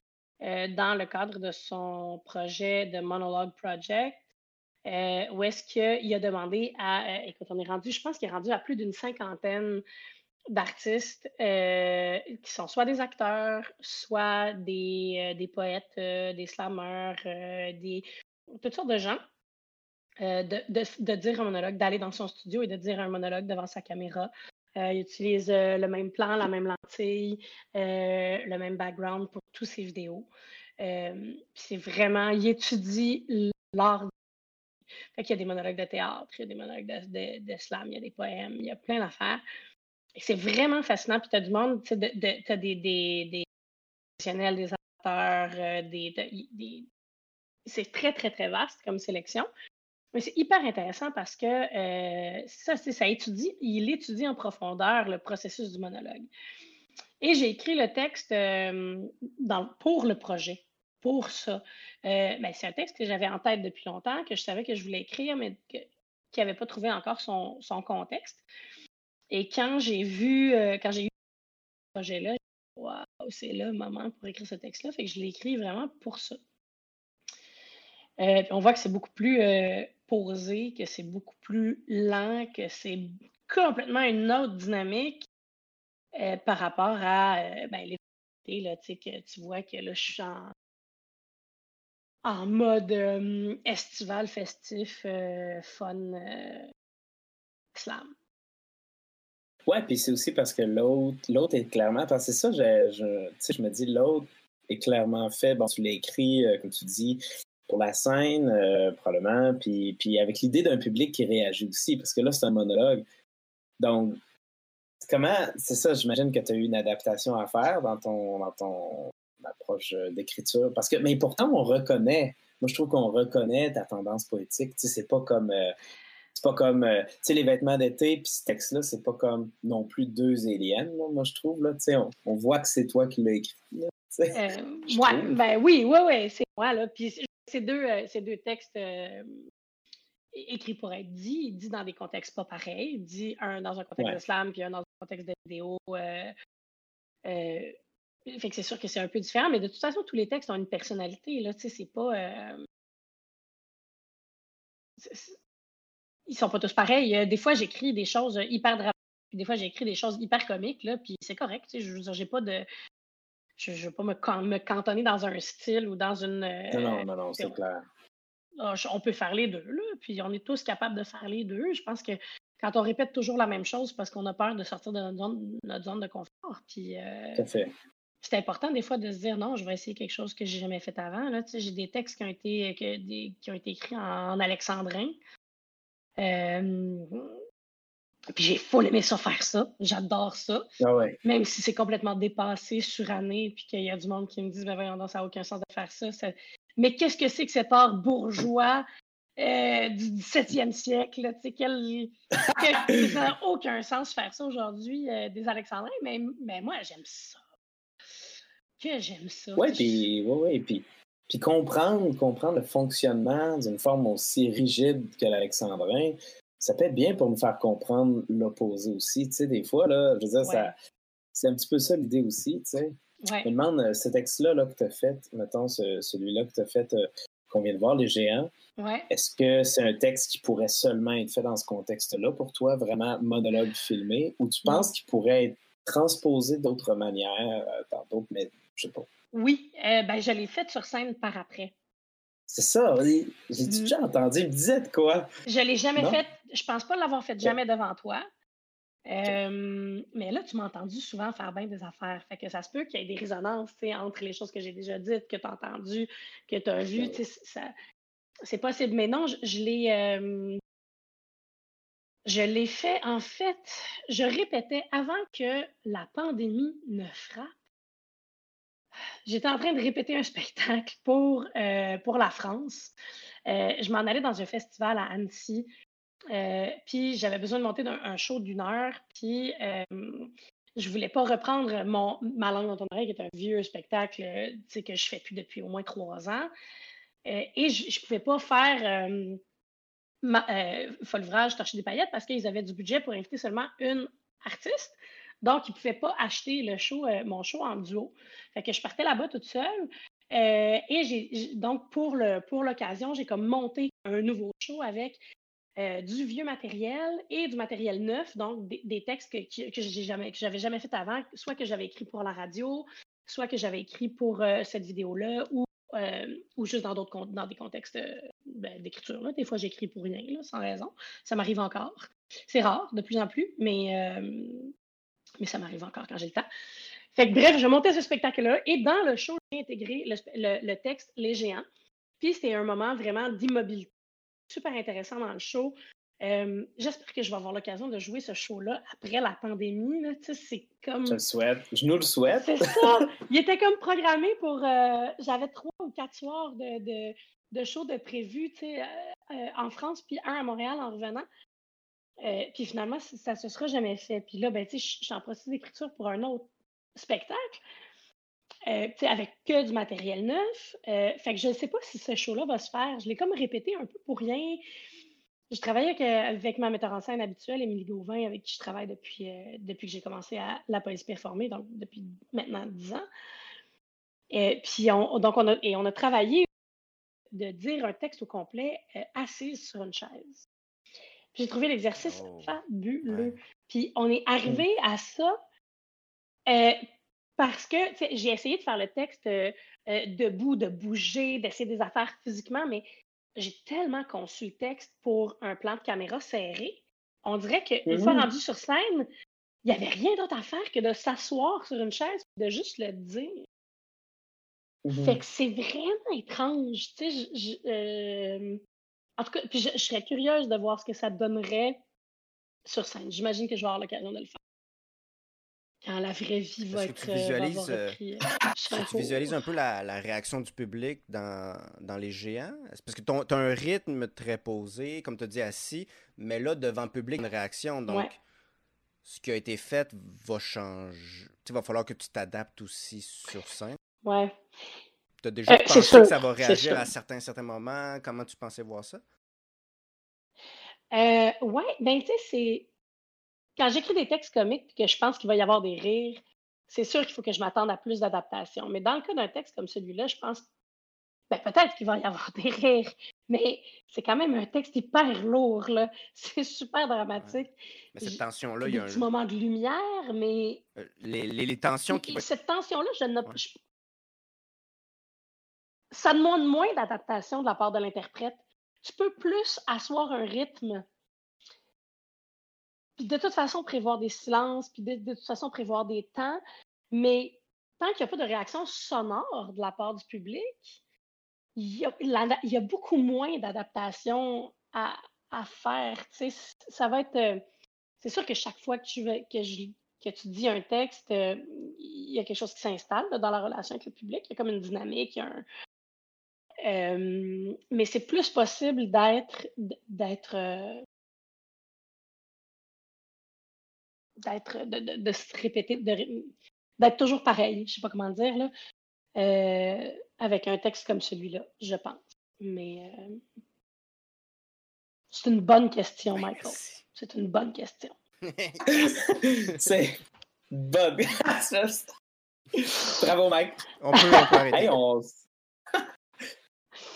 dans le cadre de son projet de Monologue Project, où est-ce qu'il a demandé à, écoute, on est rendu, je pense qu'il est rendu à plus d'une cinquantaine d'artistes euh, qui sont soit des acteurs, soit des, euh, des poètes, euh, des slammers, des, toutes sortes de gens, de, de, de, dire un monologue, d'aller dans son studio et de dire un monologue devant sa caméra. il utilise le même plan, la même lentille, le même background pour tous ses vidéos. c'est vraiment, il étudie l'art. Qu'il y a des monologues de théâtre, il y a des monologues de, de slam, il y a des poèmes, il y a plein d'affaires. C'est vraiment fascinant. Puis tu as du monde, tu as des, des, des, professionnels, des acteurs, des, c'est très, très, très vaste comme sélection. Mais c'est hyper intéressant parce que ça, ça étudie, il étudie en profondeur le processus du monologue. Et j'ai écrit le texte dans, pour le projet, pour ça. Ben, c'est un texte que j'avais en tête depuis longtemps, que je savais que je voulais écrire, mais qui n'avait pas trouvé encore son, son, contexte. Et quand j'ai vu, quand j'ai eu ce projet-là, waouh, c'est le moment pour écrire ce texte-là. Fait que je l'ai écrit vraiment pour ça. on voit que c'est beaucoup plus posé, que c'est beaucoup plus lent, que c'est complètement une autre dynamique euh, par rapport à euh, ben, tu vois que là, je suis en, mode estival, festif, euh, fun, slam. Ouais, puis c'est aussi parce que l'autre, l'autre est clairement, parce que c'est ça, je, je, je me dis, l'autre est clairement fait, bon, tu l'as écrit, comme tu dis, pour la scène, probablement, puis, puis avec l'idée d'un public qui réagit aussi, parce que là, c'est un monologue. Donc, Comment, c'est ça, j'imagine que tu as eu une adaptation à faire dans ton, dans ton approche euh, d'écriture. Parce que, mais pourtant, on reconnaît, moi je trouve qu'on reconnaît ta tendance poétique. Tu sais, c'est pas comme, euh, c'est pas comme, euh, tu sais, les vêtements d'été, puis ce texte-là, c'est pas comme non plus deux aliens, moi je trouve, là, tu sais, on, voit que c'est toi qui l'as écrit. Là, ouais, ben oui, oui, oui, c'est moi, là. Puis ces deux, ces deux textes écrit pour être dit, dit dans des contextes pas pareils, dit un dans un contexte de slam, puis un dans un contexte de vidéo. Euh, euh, fait que c'est sûr que c'est un peu différent, mais de toute façon, tous les textes ont une personnalité. Là, c'est pas. Euh, ils sont pas tous pareils. Des fois, j'écris des choses hyper dramatiques, puis des fois, j'écris des choses hyper comiques, là, puis c'est correct. Je j'ai pas de. Je ne veux pas me, me, cantonner dans un style ou dans une. non, non, non, non c'est clair. Ah, on peut faire les deux, là, puis on est tous capables de faire les deux. Je pense que quand on répète toujours la même chose parce qu'on a peur de sortir de notre zone, de confort, puis euh, c'est important des fois de se dire non, je vais essayer quelque chose que j'ai jamais fait avant. Là, j'ai des textes qui ont été, qui ont été écrits en, alexandrin. Euh, puis j'ai full aimé ça faire ça. J'adore ça. Ah Même si c'est complètement dépassé, suranné, puis qu'il y a du monde qui me dit ben voyons, ça n'a aucun sens de faire ça. ça mais qu'est-ce que c'est que cet art bourgeois euh, du 17e siècle? Quel, ça n'a aucun sens faire ça aujourd'hui, euh, des Alexandrins, mais, mais moi, j'aime ça. Que j'aime ça. Oui, puis ouais, puis, puis comprendre, comprendre le fonctionnement d'une forme aussi rigide que l'alexandrin, ça peut être bien pour nous faire comprendre l'opposé aussi. Tu sais, des fois, là, je veux dire, ça, c'est un petit peu ça l'idée aussi, tu sais. Je me demande, euh, ce texte-là là, que tu as fait, mettons, celui-là que tu as fait, euh, qu'on vient de voir, Les Géants, est-ce que c'est un texte qui pourrait seulement être fait dans ce contexte-là pour toi, vraiment monologue filmé, ou tu penses qu'il pourrait être transposé d'autres manières, euh, dans d'autres, je sais pas. Oui, ben, je l'ai fait sur scène par après. C'est ça, j'ai mm. déjà entendu, il me disait de quoi? Je l'ai jamais fait, je pense pas l'avoir fait jamais devant toi mais là, tu m'as entendu souvent faire bien des affaires. Fait que ça se peut qu'il y ait des résonances entre les choses que j'ai déjà dites, que tu as entendues, que tu as vues. C'est possible. Mais non, je, l'ai. je l'ai fait, en fait, je répétais avant que la pandémie ne frappe. J'étais en train de répéter un spectacle pour, euh, pour la France. Euh, je m'en allais dans un festival à Annecy euh, puis j'avais besoin de monter un, show d'une heure. Puis je voulais pas reprendre mon, ma langue dans ton oreille, qui est un vieux spectacle que je fais plus depuis au moins trois ans. Et je ne pouvais pas faire ma, Folvrage, Torcher des paillettes parce qu'ils avaient du budget pour inviter seulement une artiste. Donc, ils ne pouvaient pas acheter le show, mon show en duo. Fait que je partais là-bas toute seule. et j'ai donc pour pour l'occasion, j'ai comme monté un nouveau show avec euh, du vieux matériel et du matériel neuf, donc des, textes que, que j'ai jamais, que jamais fait avant, soit que j'avais écrit pour la radio, soit que j'avais écrit pour euh, cette vidéo-là, ou, euh, ou juste dans d'autres dans des contextes ben, d'écriture. Des fois, j'écris pour rien, sans raison. Ça m'arrive encore. C'est rare, de plus en plus, mais, mais ça m'arrive encore quand j'ai le temps. Fait que, bref, je montais ce spectacle-là et dans le show, j'ai intégré le, le texte Les Géants. Puis c'était un moment vraiment d'immobilité super intéressant dans le show J'espère que je vais avoir l'occasion de jouer ce show-là après la pandémie. C'est comme... Je le souhaite. Je nous le souhaite. C'est ça. Il était comme programmé pour... Euh, j'avais trois ou quatre soirs de, de, de show de prévu euh, euh, en France, puis un à Montréal en revenant. Puis finalement, ça ne se sera jamais fait. Puis là, ben, je suis en processus d'écriture pour un autre spectacle. avec que du matériel neuf. fait que je ne sais pas si ce show-là va se faire. Je l'ai comme répété un peu pour rien. Je travaille avec, ma metteur en scène habituelle, Émilie Gauvin, avec qui je travaille depuis, euh, depuis que j'ai commencé à la police performer, donc depuis maintenant 10 ans. Et puis, on, donc, on a, et on a travaillé de dire un texte au complet euh, assise sur une chaise. J'ai trouvé l'exercice oh. fabuleux. Puis, on est arrivé à ça euh, parce que j'ai essayé de faire le texte debout, de bouger, d'essayer des affaires physiquement, mais j'ai tellement conçu le texte pour un plan de caméra serré. On dirait qu'une fois mmh. rendu sur scène, il n'y avait rien d'autre à faire que de s'asseoir sur une chaise et de juste le dire. Mmh fait que c'est vraiment étrange. Tu sais, euh, en tout cas, puis je, serais curieuse de voir ce que ça donnerait sur scène. J'imagine que je vais avoir l'occasion de le faire quand la vraie vie va être. Tu visualises, euh, euh, tu visualises un peu la, la, réaction du public dans, dans les géants? Parce que tu as un rythme très posé, comme tu as dit, assis, mais là, devant le public, une réaction. Donc, ce qui a été fait va changer. Il va falloir que tu t'adaptes aussi sur scène. Ouais. Tu as déjà euh, pensé que ça va réagir à certains, certains moments? Comment tu pensais voir ça? Euh, ouais, ben tu sais, c'est quand j'écris des textes comiques et que je pense qu'il va y avoir des rires, c'est sûr qu'il faut que je m'attende à plus d'adaptation. Mais dans le cas d'un texte comme celui-là, je pense ben, peut-être qu'il va y avoir des rires, mais c'est quand même un texte hyper lourd. Là. C'est super dramatique. Mais cette tension-là, il y a un petit moment de lumière, mais. Euh, les, les, tensions qui. Cette tension-là, je ne. Ça demande moins d'adaptation de la part de l'interprète. Tu peux plus asseoir un rythme puis de toute façon, prévoir des silences, puis de, toute façon, prévoir des temps. Mais tant qu'il n'y a pas de réaction sonore de la part du public, il y a, beaucoup moins d'adaptation à, faire. ça va être. Euh, c'est sûr que chaque fois que tu, que, tu dis un texte, euh, il y a quelque chose qui s'installe dans la relation avec le public. Il y a comme une dynamique, il y a un, euh, mais c'est plus possible d'être d'être d'être, de, se répéter, d'être toujours pareil, je sais pas comment dire, là, euh, avec un texte comme celui-là, je pense. Mais euh, c'est une bonne question, Michael. C'est une bonne question. c'est bonne. Bravo, Mike. On peut, arrêter.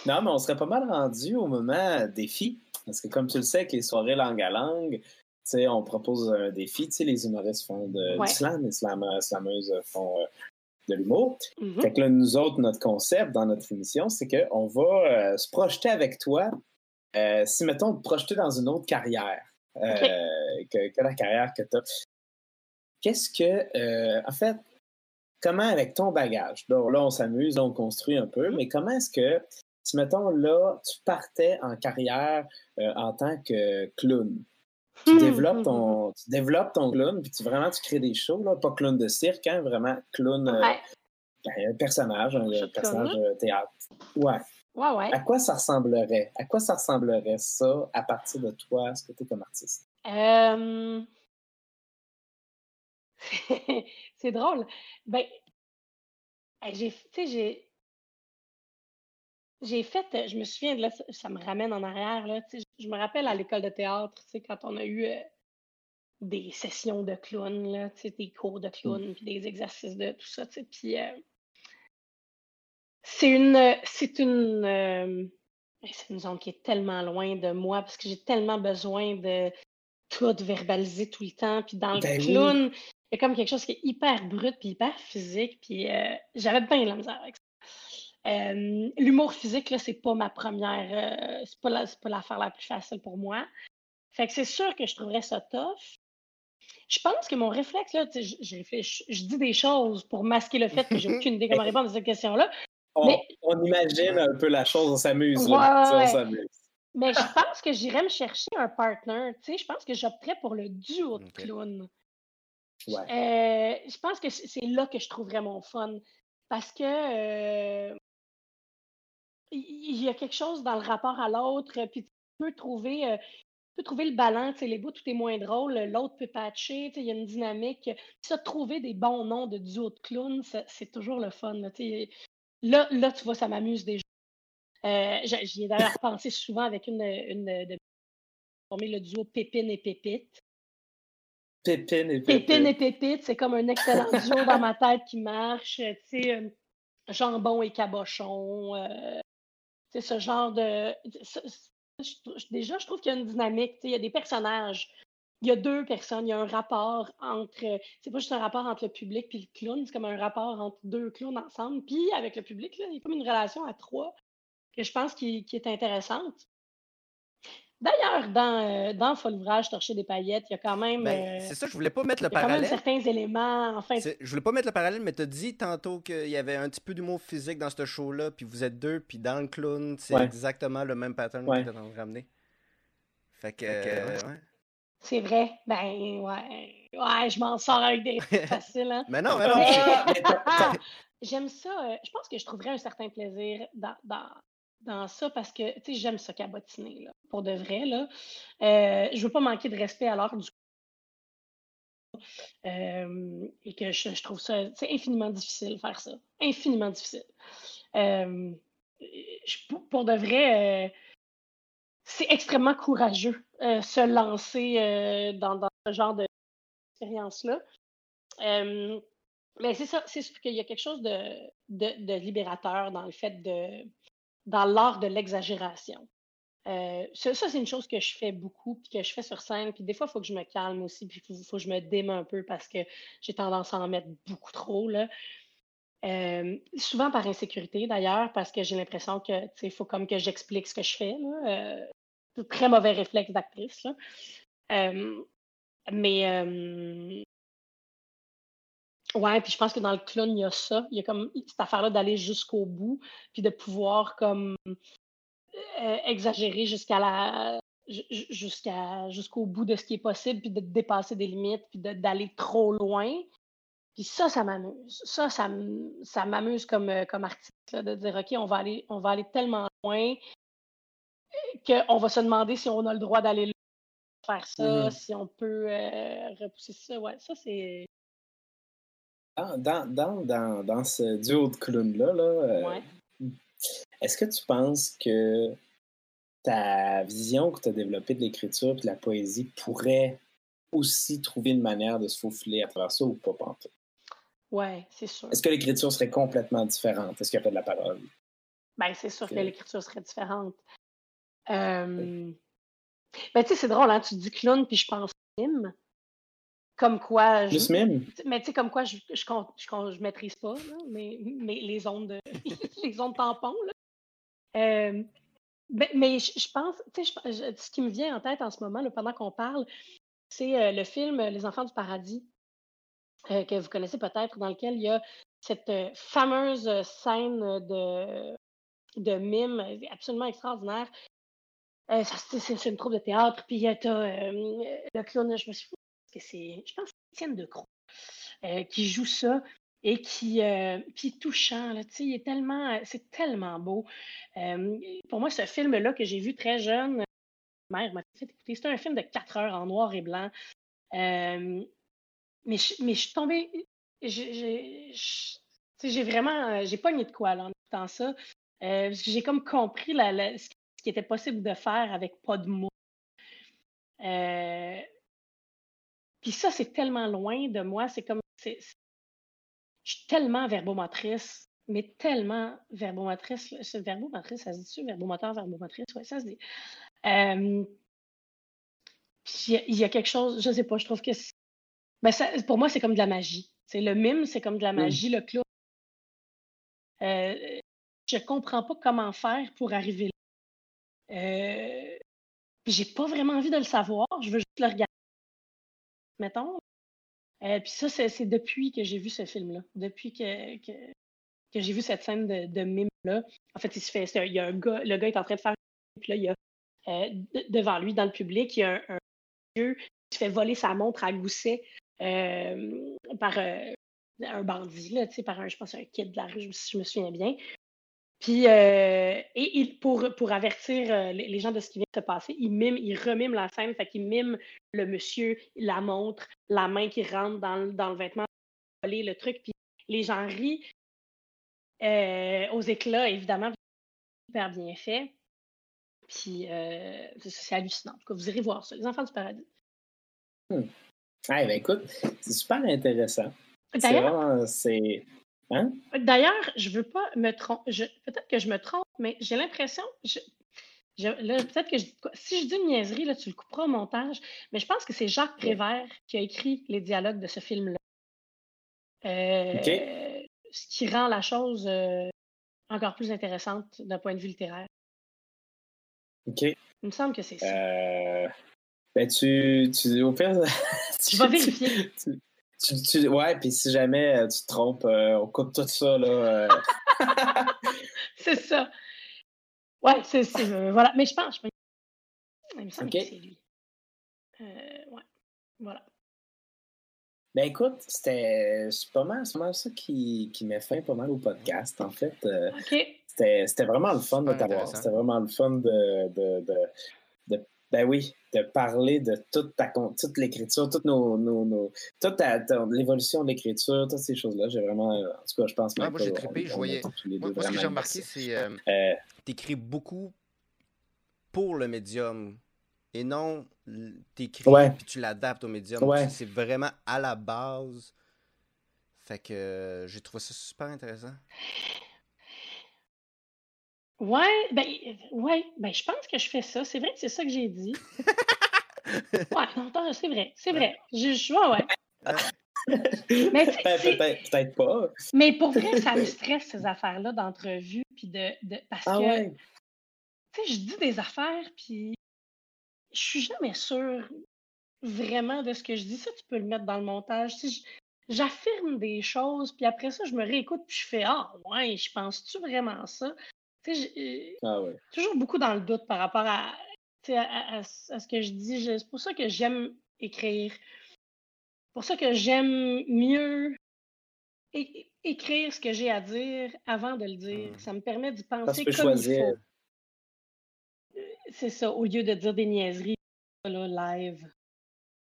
Non, mais on serait pas mal rendu au moment défi. Parce que comme tu le sais, avec les soirées langue à langue, on propose un défi. les humoristes font de l'islam, les slameuses font euh, de l'humour. Mm-hmm. Fait que là, nous autres, notre concept dans notre émission, c'est qu'on va euh, se projeter avec toi. Euh, si, mettons, te projeter dans une autre carrière que, la carrière que tu as. Qu'est-ce que, en fait, comment avec ton bagage, là, là on s'amuse, on construit un peu, mm-hmm. mais comment est-ce que, si, mettons, là, tu partais en carrière en tant que clown, tu, développes ton, tu développes ton clown, puis tu, vraiment, tu crées des shows, là, pas clown de cirque, hein, vraiment clown, euh, ben, un personnage, un, personnage de théâtre. Ouais. Ouais, ouais. À quoi ça ressemblerait? À quoi ça ressemblerait ça à partir de toi, ce que tu es comme artiste? Euh... c'est drôle. Ben, j'ai, j'ai, j'ai fait, euh, je me souviens, là, ça, me ramène en arrière, là, je me rappelle à l'école de théâtre, quand on a eu euh, des sessions de clown, là, des cours de mmh. clown, puis des exercices de tout ça, puis euh, c'est une, c'est une, c'est une zone qui est tellement loin de moi parce que j'ai tellement besoin de tout verbaliser tout le temps, puis dans le ben clown, il y a comme quelque chose qui est hyper brut, puis hyper physique, puis j'avais bien la misère avec ça. L'humour physique, là, c'est pas ma première, euh, c'est pas, l'affaire la, plus facile pour moi. Fait que c'est sûr que je trouverais ça tough. Je pense que mon réflexe, là, je, je, dis des choses pour masquer le fait que j'ai aucune idée comment répondre à cette question-là. On, imagine un peu la chose, on s'amuse. Ouais, Mais je pense que j'irais me chercher un partner. Tu sais, je pense que j'opterais pour le duo de clowns. Ouais. Euh, je pense que c'est là que je trouverais mon fun. Parce que euh, il y a quelque chose dans le rapport à l'autre, puis tu peux trouver, euh, tu peux trouver le balance. Les bouts, tout est moins drôle, l'autre peut patcher, il y a une dynamique. Ça, trouver des bons noms de duo de clowns, c'est toujours le fun. Là, là, tu vois, ça m'amuse déjà. Euh, J'y ai d'ailleurs pensé souvent avec une, une de former le duo Pépine et Pépite. Pépine et Pépite. Pépine et Pépite, c'est comme un excellent duo dans ma tête qui marche. Tu sais, euh, jambon et cabochon. Euh, c'est ce genre de. déjà, je trouve qu'il y a une dynamique. Il y a des personnages. Il y a deux personnes. Il y a un rapport entre. C'est pas juste un rapport entre le public et le clown. C'est comme un rapport entre deux clowns ensemble. Puis avec le public, là, il y a comme une relation à trois que je pense qui, est intéressante. D'ailleurs, dans, euh, dans Ouvrage, Torcher des paillettes, il y a quand même. Ben, euh, c'est ça, je voulais pas mettre le parallèle. Il y a quand même certains éléments. Enfin... Je voulais pas mettre le parallèle, mais tu as dit tantôt qu'il y avait un petit peu d'humour physique dans ce show-là, puis vous êtes deux, puis dans le clown, c'est exactement le même pattern que tu as ramené. Fait que. ouais. C'est vrai. Ben, ouais. Ouais, je m'en sors avec des faciles. Hein? mais non, mais non. J'aime ça. Euh, je pense que je trouverais un certain plaisir dans, dans, dans ça parce que, tu sais, j'aime ça cabotiner, là, pour de vrai, là. Euh, je veux pas manquer de respect à l'heure du euh, et que je, trouve ça c'est infiniment difficile faire ça. Infiniment difficile. Euh, pour de vrai, c'est extrêmement courageux se lancer dans, ce genre d'expérience-là. mais c'est ça, c'est qu'il y a quelque chose de, de, libérateur dans le fait de, dans l'art de l'exagération. Euh, ça, c'est une chose que je fais beaucoup, puis que je fais sur scène. Puis des fois, il faut que je me calme aussi, puis il faut, que je me déme un peu parce que j'ai tendance à en mettre beaucoup trop. Là. Euh, souvent par insécurité d'ailleurs, parce que j'ai l'impression que il faut comme que j'explique ce que je fais. Là. Euh, très mauvais réflexe d'actrice. mais Ouais, puis je pense que dans le clown, il y a ça. Il y a comme cette affaire-là d'aller jusqu'au bout, puis de pouvoir comme euh, exagérer jusqu'à la jusqu'à jusqu'au bout de ce qui est possible, puis de dépasser des limites, puis d'aller trop loin. Puis ça, ça m'amuse. Ça, ça, m'amuse comme, euh, comme artiste, de dire OK, on va aller, on va aller tellement loin euh, qu'on va se demander si on a le droit d'aller faire ça, mm-hmm. si on peut repousser ça. Ouais, ça, c'est dans, dans, dans, dans, ce duo de clowns-là, là, euh, est-ce que tu penses que ta vision que tu as développée de l'écriture et de la poésie pourrait aussi trouver une manière de se faufiler à travers ça ou pas, Panto? Oui, c'est sûr. Est-ce que l'écriture serait complètement différente? Est-ce qu'il y a pas de la parole? Bien, c'est sûr que l'écriture serait différente. Euh... Ben, tu sais, c'est drôle, hein? Tu dis clown, puis je pense film. Comme quoi. Je, même? Mais tu sais, comme quoi je je, je, je, maîtrise pas, là, mais, mais les ondes de, les ondes tampons. Là. Euh, mais, mais je, pense, tu sais, ce qui me vient en tête en ce moment, là, pendant qu'on parle, c'est euh, le film Les Enfants du Paradis, euh, que vous connaissez peut-être, dans lequel il y a cette fameuse scène de, de mime absolument extraordinaire. c'est une troupe de théâtre, puis il y a le clown, je me suis que c'est, je pense, Étienne de Croix euh, qui joue ça et qui, euh, est touchant. Là, il est tellement, c'est tellement beau. Euh, pour moi, ce film-là que j'ai vu très jeune, ma mère m'a fait écouter, c'est un film de quatre heures en noir et blanc. mais, je, mais je suis tombée. J'ai vraiment. J'ai pogné de quoi en écoutant ça. j'ai comme compris ce qui était possible de faire avec pas de mots. Puis ça, c'est tellement loin de moi. C'est comme. je suis tellement verbomotrice, mais tellement verbomotrice. Ce verbomotrice, ça se dit-tu? Verbomoteur, verbomotrice, oui, ça se dit. puis il y, a quelque chose, je ne sais pas, je trouve que. Ben ça, pour moi, c'est comme de la magie. Le mime, c'est comme de la magie, le clown. Euh, je comprends pas comment faire pour arriver là. Euh, j'ai pas vraiment envie de le savoir, je veux juste le regarder mettons. Euh, puis ça, c'est depuis que j'ai vu ce film-là. Depuis que, que, j'ai vu cette scène de, mime-là. En fait, il se fait. Il y a un gars, le gars est en train de faire. Puis là, il y a devant lui dans le public. Il y a un, vieux qui se fait voler sa montre à gousset par un bandit, là, par un, je pense, un kid de la rue, si je me souviens bien. Puis, et il, pour, pour avertir les, gens de ce qui vient de se passer, il mime, il remime la scène, fait qu'il mime le monsieur, la montre, la main qui rentre dans, dans le vêtement, le truc, puis les gens rient aux éclats, évidemment, super bien fait. Puis, c'est hallucinant. vous irez voir ça, Les Enfants du Paradis. Hmm. ben écoute, c'est super intéressant. D'ailleurs, c'est. Hein? D'ailleurs, je veux pas me tromper. Peut-être que je me trompe, mais j'ai l'impression. Je... peut-être que je... si je dis une niaiserie, là, tu le couperas au montage, mais je pense que c'est Jacques Prévert qui a écrit les dialogues de ce film-là. Euh, ce qui rend la chose euh, encore plus intéressante d'un point de vue littéraire. OK. Il me semble que c'est ça. Euh... Ben, tu, tu, au pire, tu vas vérifier. Tu, tu, ouais, puis si jamais euh, tu te trompes, on coupe tout ça, là. c'est ça. Ouais, c'est, voilà. Mais je pense, je pense... Il me semble que c'est lui. ouais, voilà. Ben écoute, c'était pas mal, mal ça qui, qui met fin pas mal au podcast. En fait, euh, c'était vraiment le fun de t'avoir. C'était vraiment le fun de, de, de, ben oui, de parler de toute ta toute l'écriture, toute nos, nos, nos toute l'évolution de l'écriture, toutes ces choses-là. J'ai vraiment, en tout cas, je pense. Ah, moi, j'ai trippé, je voyais. Moi, ce que j'ai remarqué, c'est euh, euh, t'écris beaucoup pour le médium et non t'écris ouais. puis tu l'adaptes au médium. C'est vraiment à la base. Fait que euh, j'ai trouvé ça super intéressant. Ouais, ben, ouais, ben, je pense que je fais ça. C'est vrai que c'est ça que j'ai dit. ouais, non, c'est vrai, c'est vrai. Je, je ouais, ouais. Mais peut-être pas. Mais pour vrai, ça me stresse ces affaires-là d'entrevue puis de, de, parce ah que tu sais, je dis des affaires puis je suis jamais sûre vraiment de ce que je dis. Ça, tu peux le mettre dans le montage. Si j'affirme des choses, puis après ça, je me réécoute, puis je fais Ah, ouais, je pense-tu vraiment ça? Euh, ah ouais. toujours beaucoup dans le doute par rapport à, à, à, ce que je dis. C'est pour ça que j'aime écrire. pour ça que j'aime mieux écrire ce que j'ai à dire avant de le dire. Mmh. Ça me permet d'y penser comme choisir. il faut c'est ça, au lieu de dire des niaiseries là, live.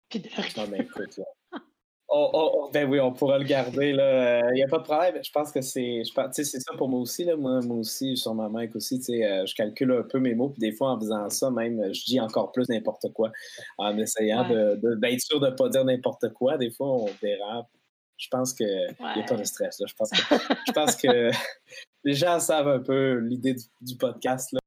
Puis de non, mais écoute, oh, oh, ben oui, on pourra le garder. Il n'y a pas de problème. Je pense que c'est. C'est ça pour moi aussi. Là. Moi, moi aussi, sur ma mic aussi, euh, je calcule un peu mes mots. Puis des fois, en faisant ça, même, je dis encore plus n'importe quoi. En essayant d'être de, sûr de ne pas dire n'importe quoi. Des fois, on dérape. Je pense qu'il n'y a pas de stress. Là. Je pense que, je pense que les gens savent un peu l'idée du, du, podcast. Là.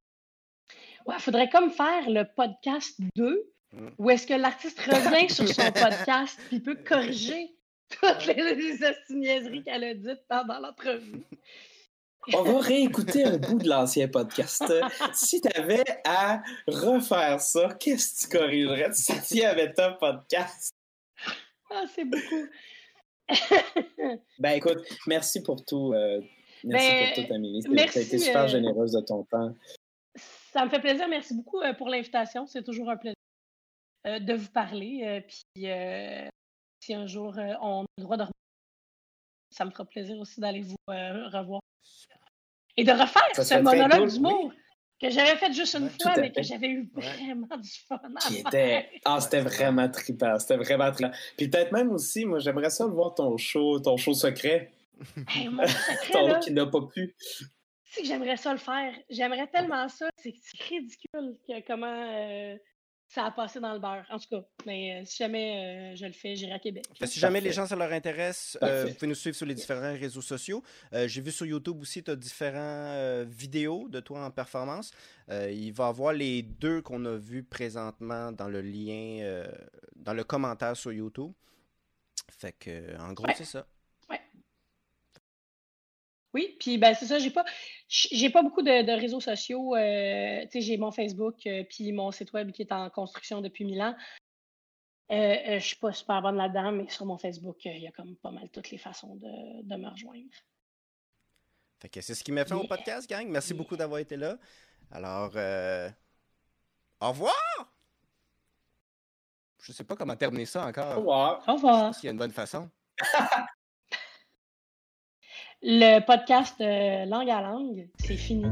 Ouais, faudrait comme faire le podcast 2, mm. où est-ce que l'artiste revient sur son podcast puis peut corriger toutes les, les qu'elle a dites pendant l'entrevue? On va réécouter un bout de l'ancien podcast. si tu avais à refaire ça, qu'est-ce que tu corrigerais? Si tu avais ton podcast? Ah, c'est beaucoup. ben écoute, merci pour tout. Euh, merci pour ben, tout, Amélie. Tu as été super euh, généreuse de ton temps. Ça me fait plaisir. Merci beaucoup euh, pour l'invitation. C'est toujours un plaisir de vous parler. Euh, puis si un jour on a le droit de ça me fera plaisir aussi d'aller vous revoir. Et de refaire ce monologue d'humour que j'avais fait juste une fois, mais que j'avais eu vraiment du fun. Ah, c'était vraiment trippant. C'était vraiment trippant. Puis peut-être même aussi, moi, j'aimerais ça voir ton show, ton show secret. mon secret ton qui n'a pas pu que j'aimerais ça le faire. J'aimerais tellement ça. C'est ridicule comment euh, ça a passé dans le beurre. En tout cas, mais euh, si jamais euh, je le fais, j'irai à Québec. Ben, si jamais les gens, ça leur intéresse, vous pouvez nous suivre sur les différents réseaux sociaux. J'ai vu sur YouTube aussi, tu as différentes vidéos de toi en performance. il va y avoir les deux qu'on a vus présentement dans le lien, dans le commentaire sur YouTube. Fait que, en gros, c'est ça. Oui, puis ben c'est ça, j'ai pas j'ai pas beaucoup de, réseaux sociaux. Euh, j'ai mon Facebook euh, puis mon site web qui est en construction depuis mille ans. Euh, je suis pas super bonne là-dedans, mais sur mon Facebook, il y a comme pas mal toutes les façons de, me rejoindre. Fait que c'est ce qui m'a fait au podcast, gang. Merci beaucoup d'avoir été là. Alors, Au revoir! Je sais pas comment terminer ça Au encore. revoir. Au revoir. S'il y a une bonne façon. Le podcast euh, Langue à langue, c'est fini.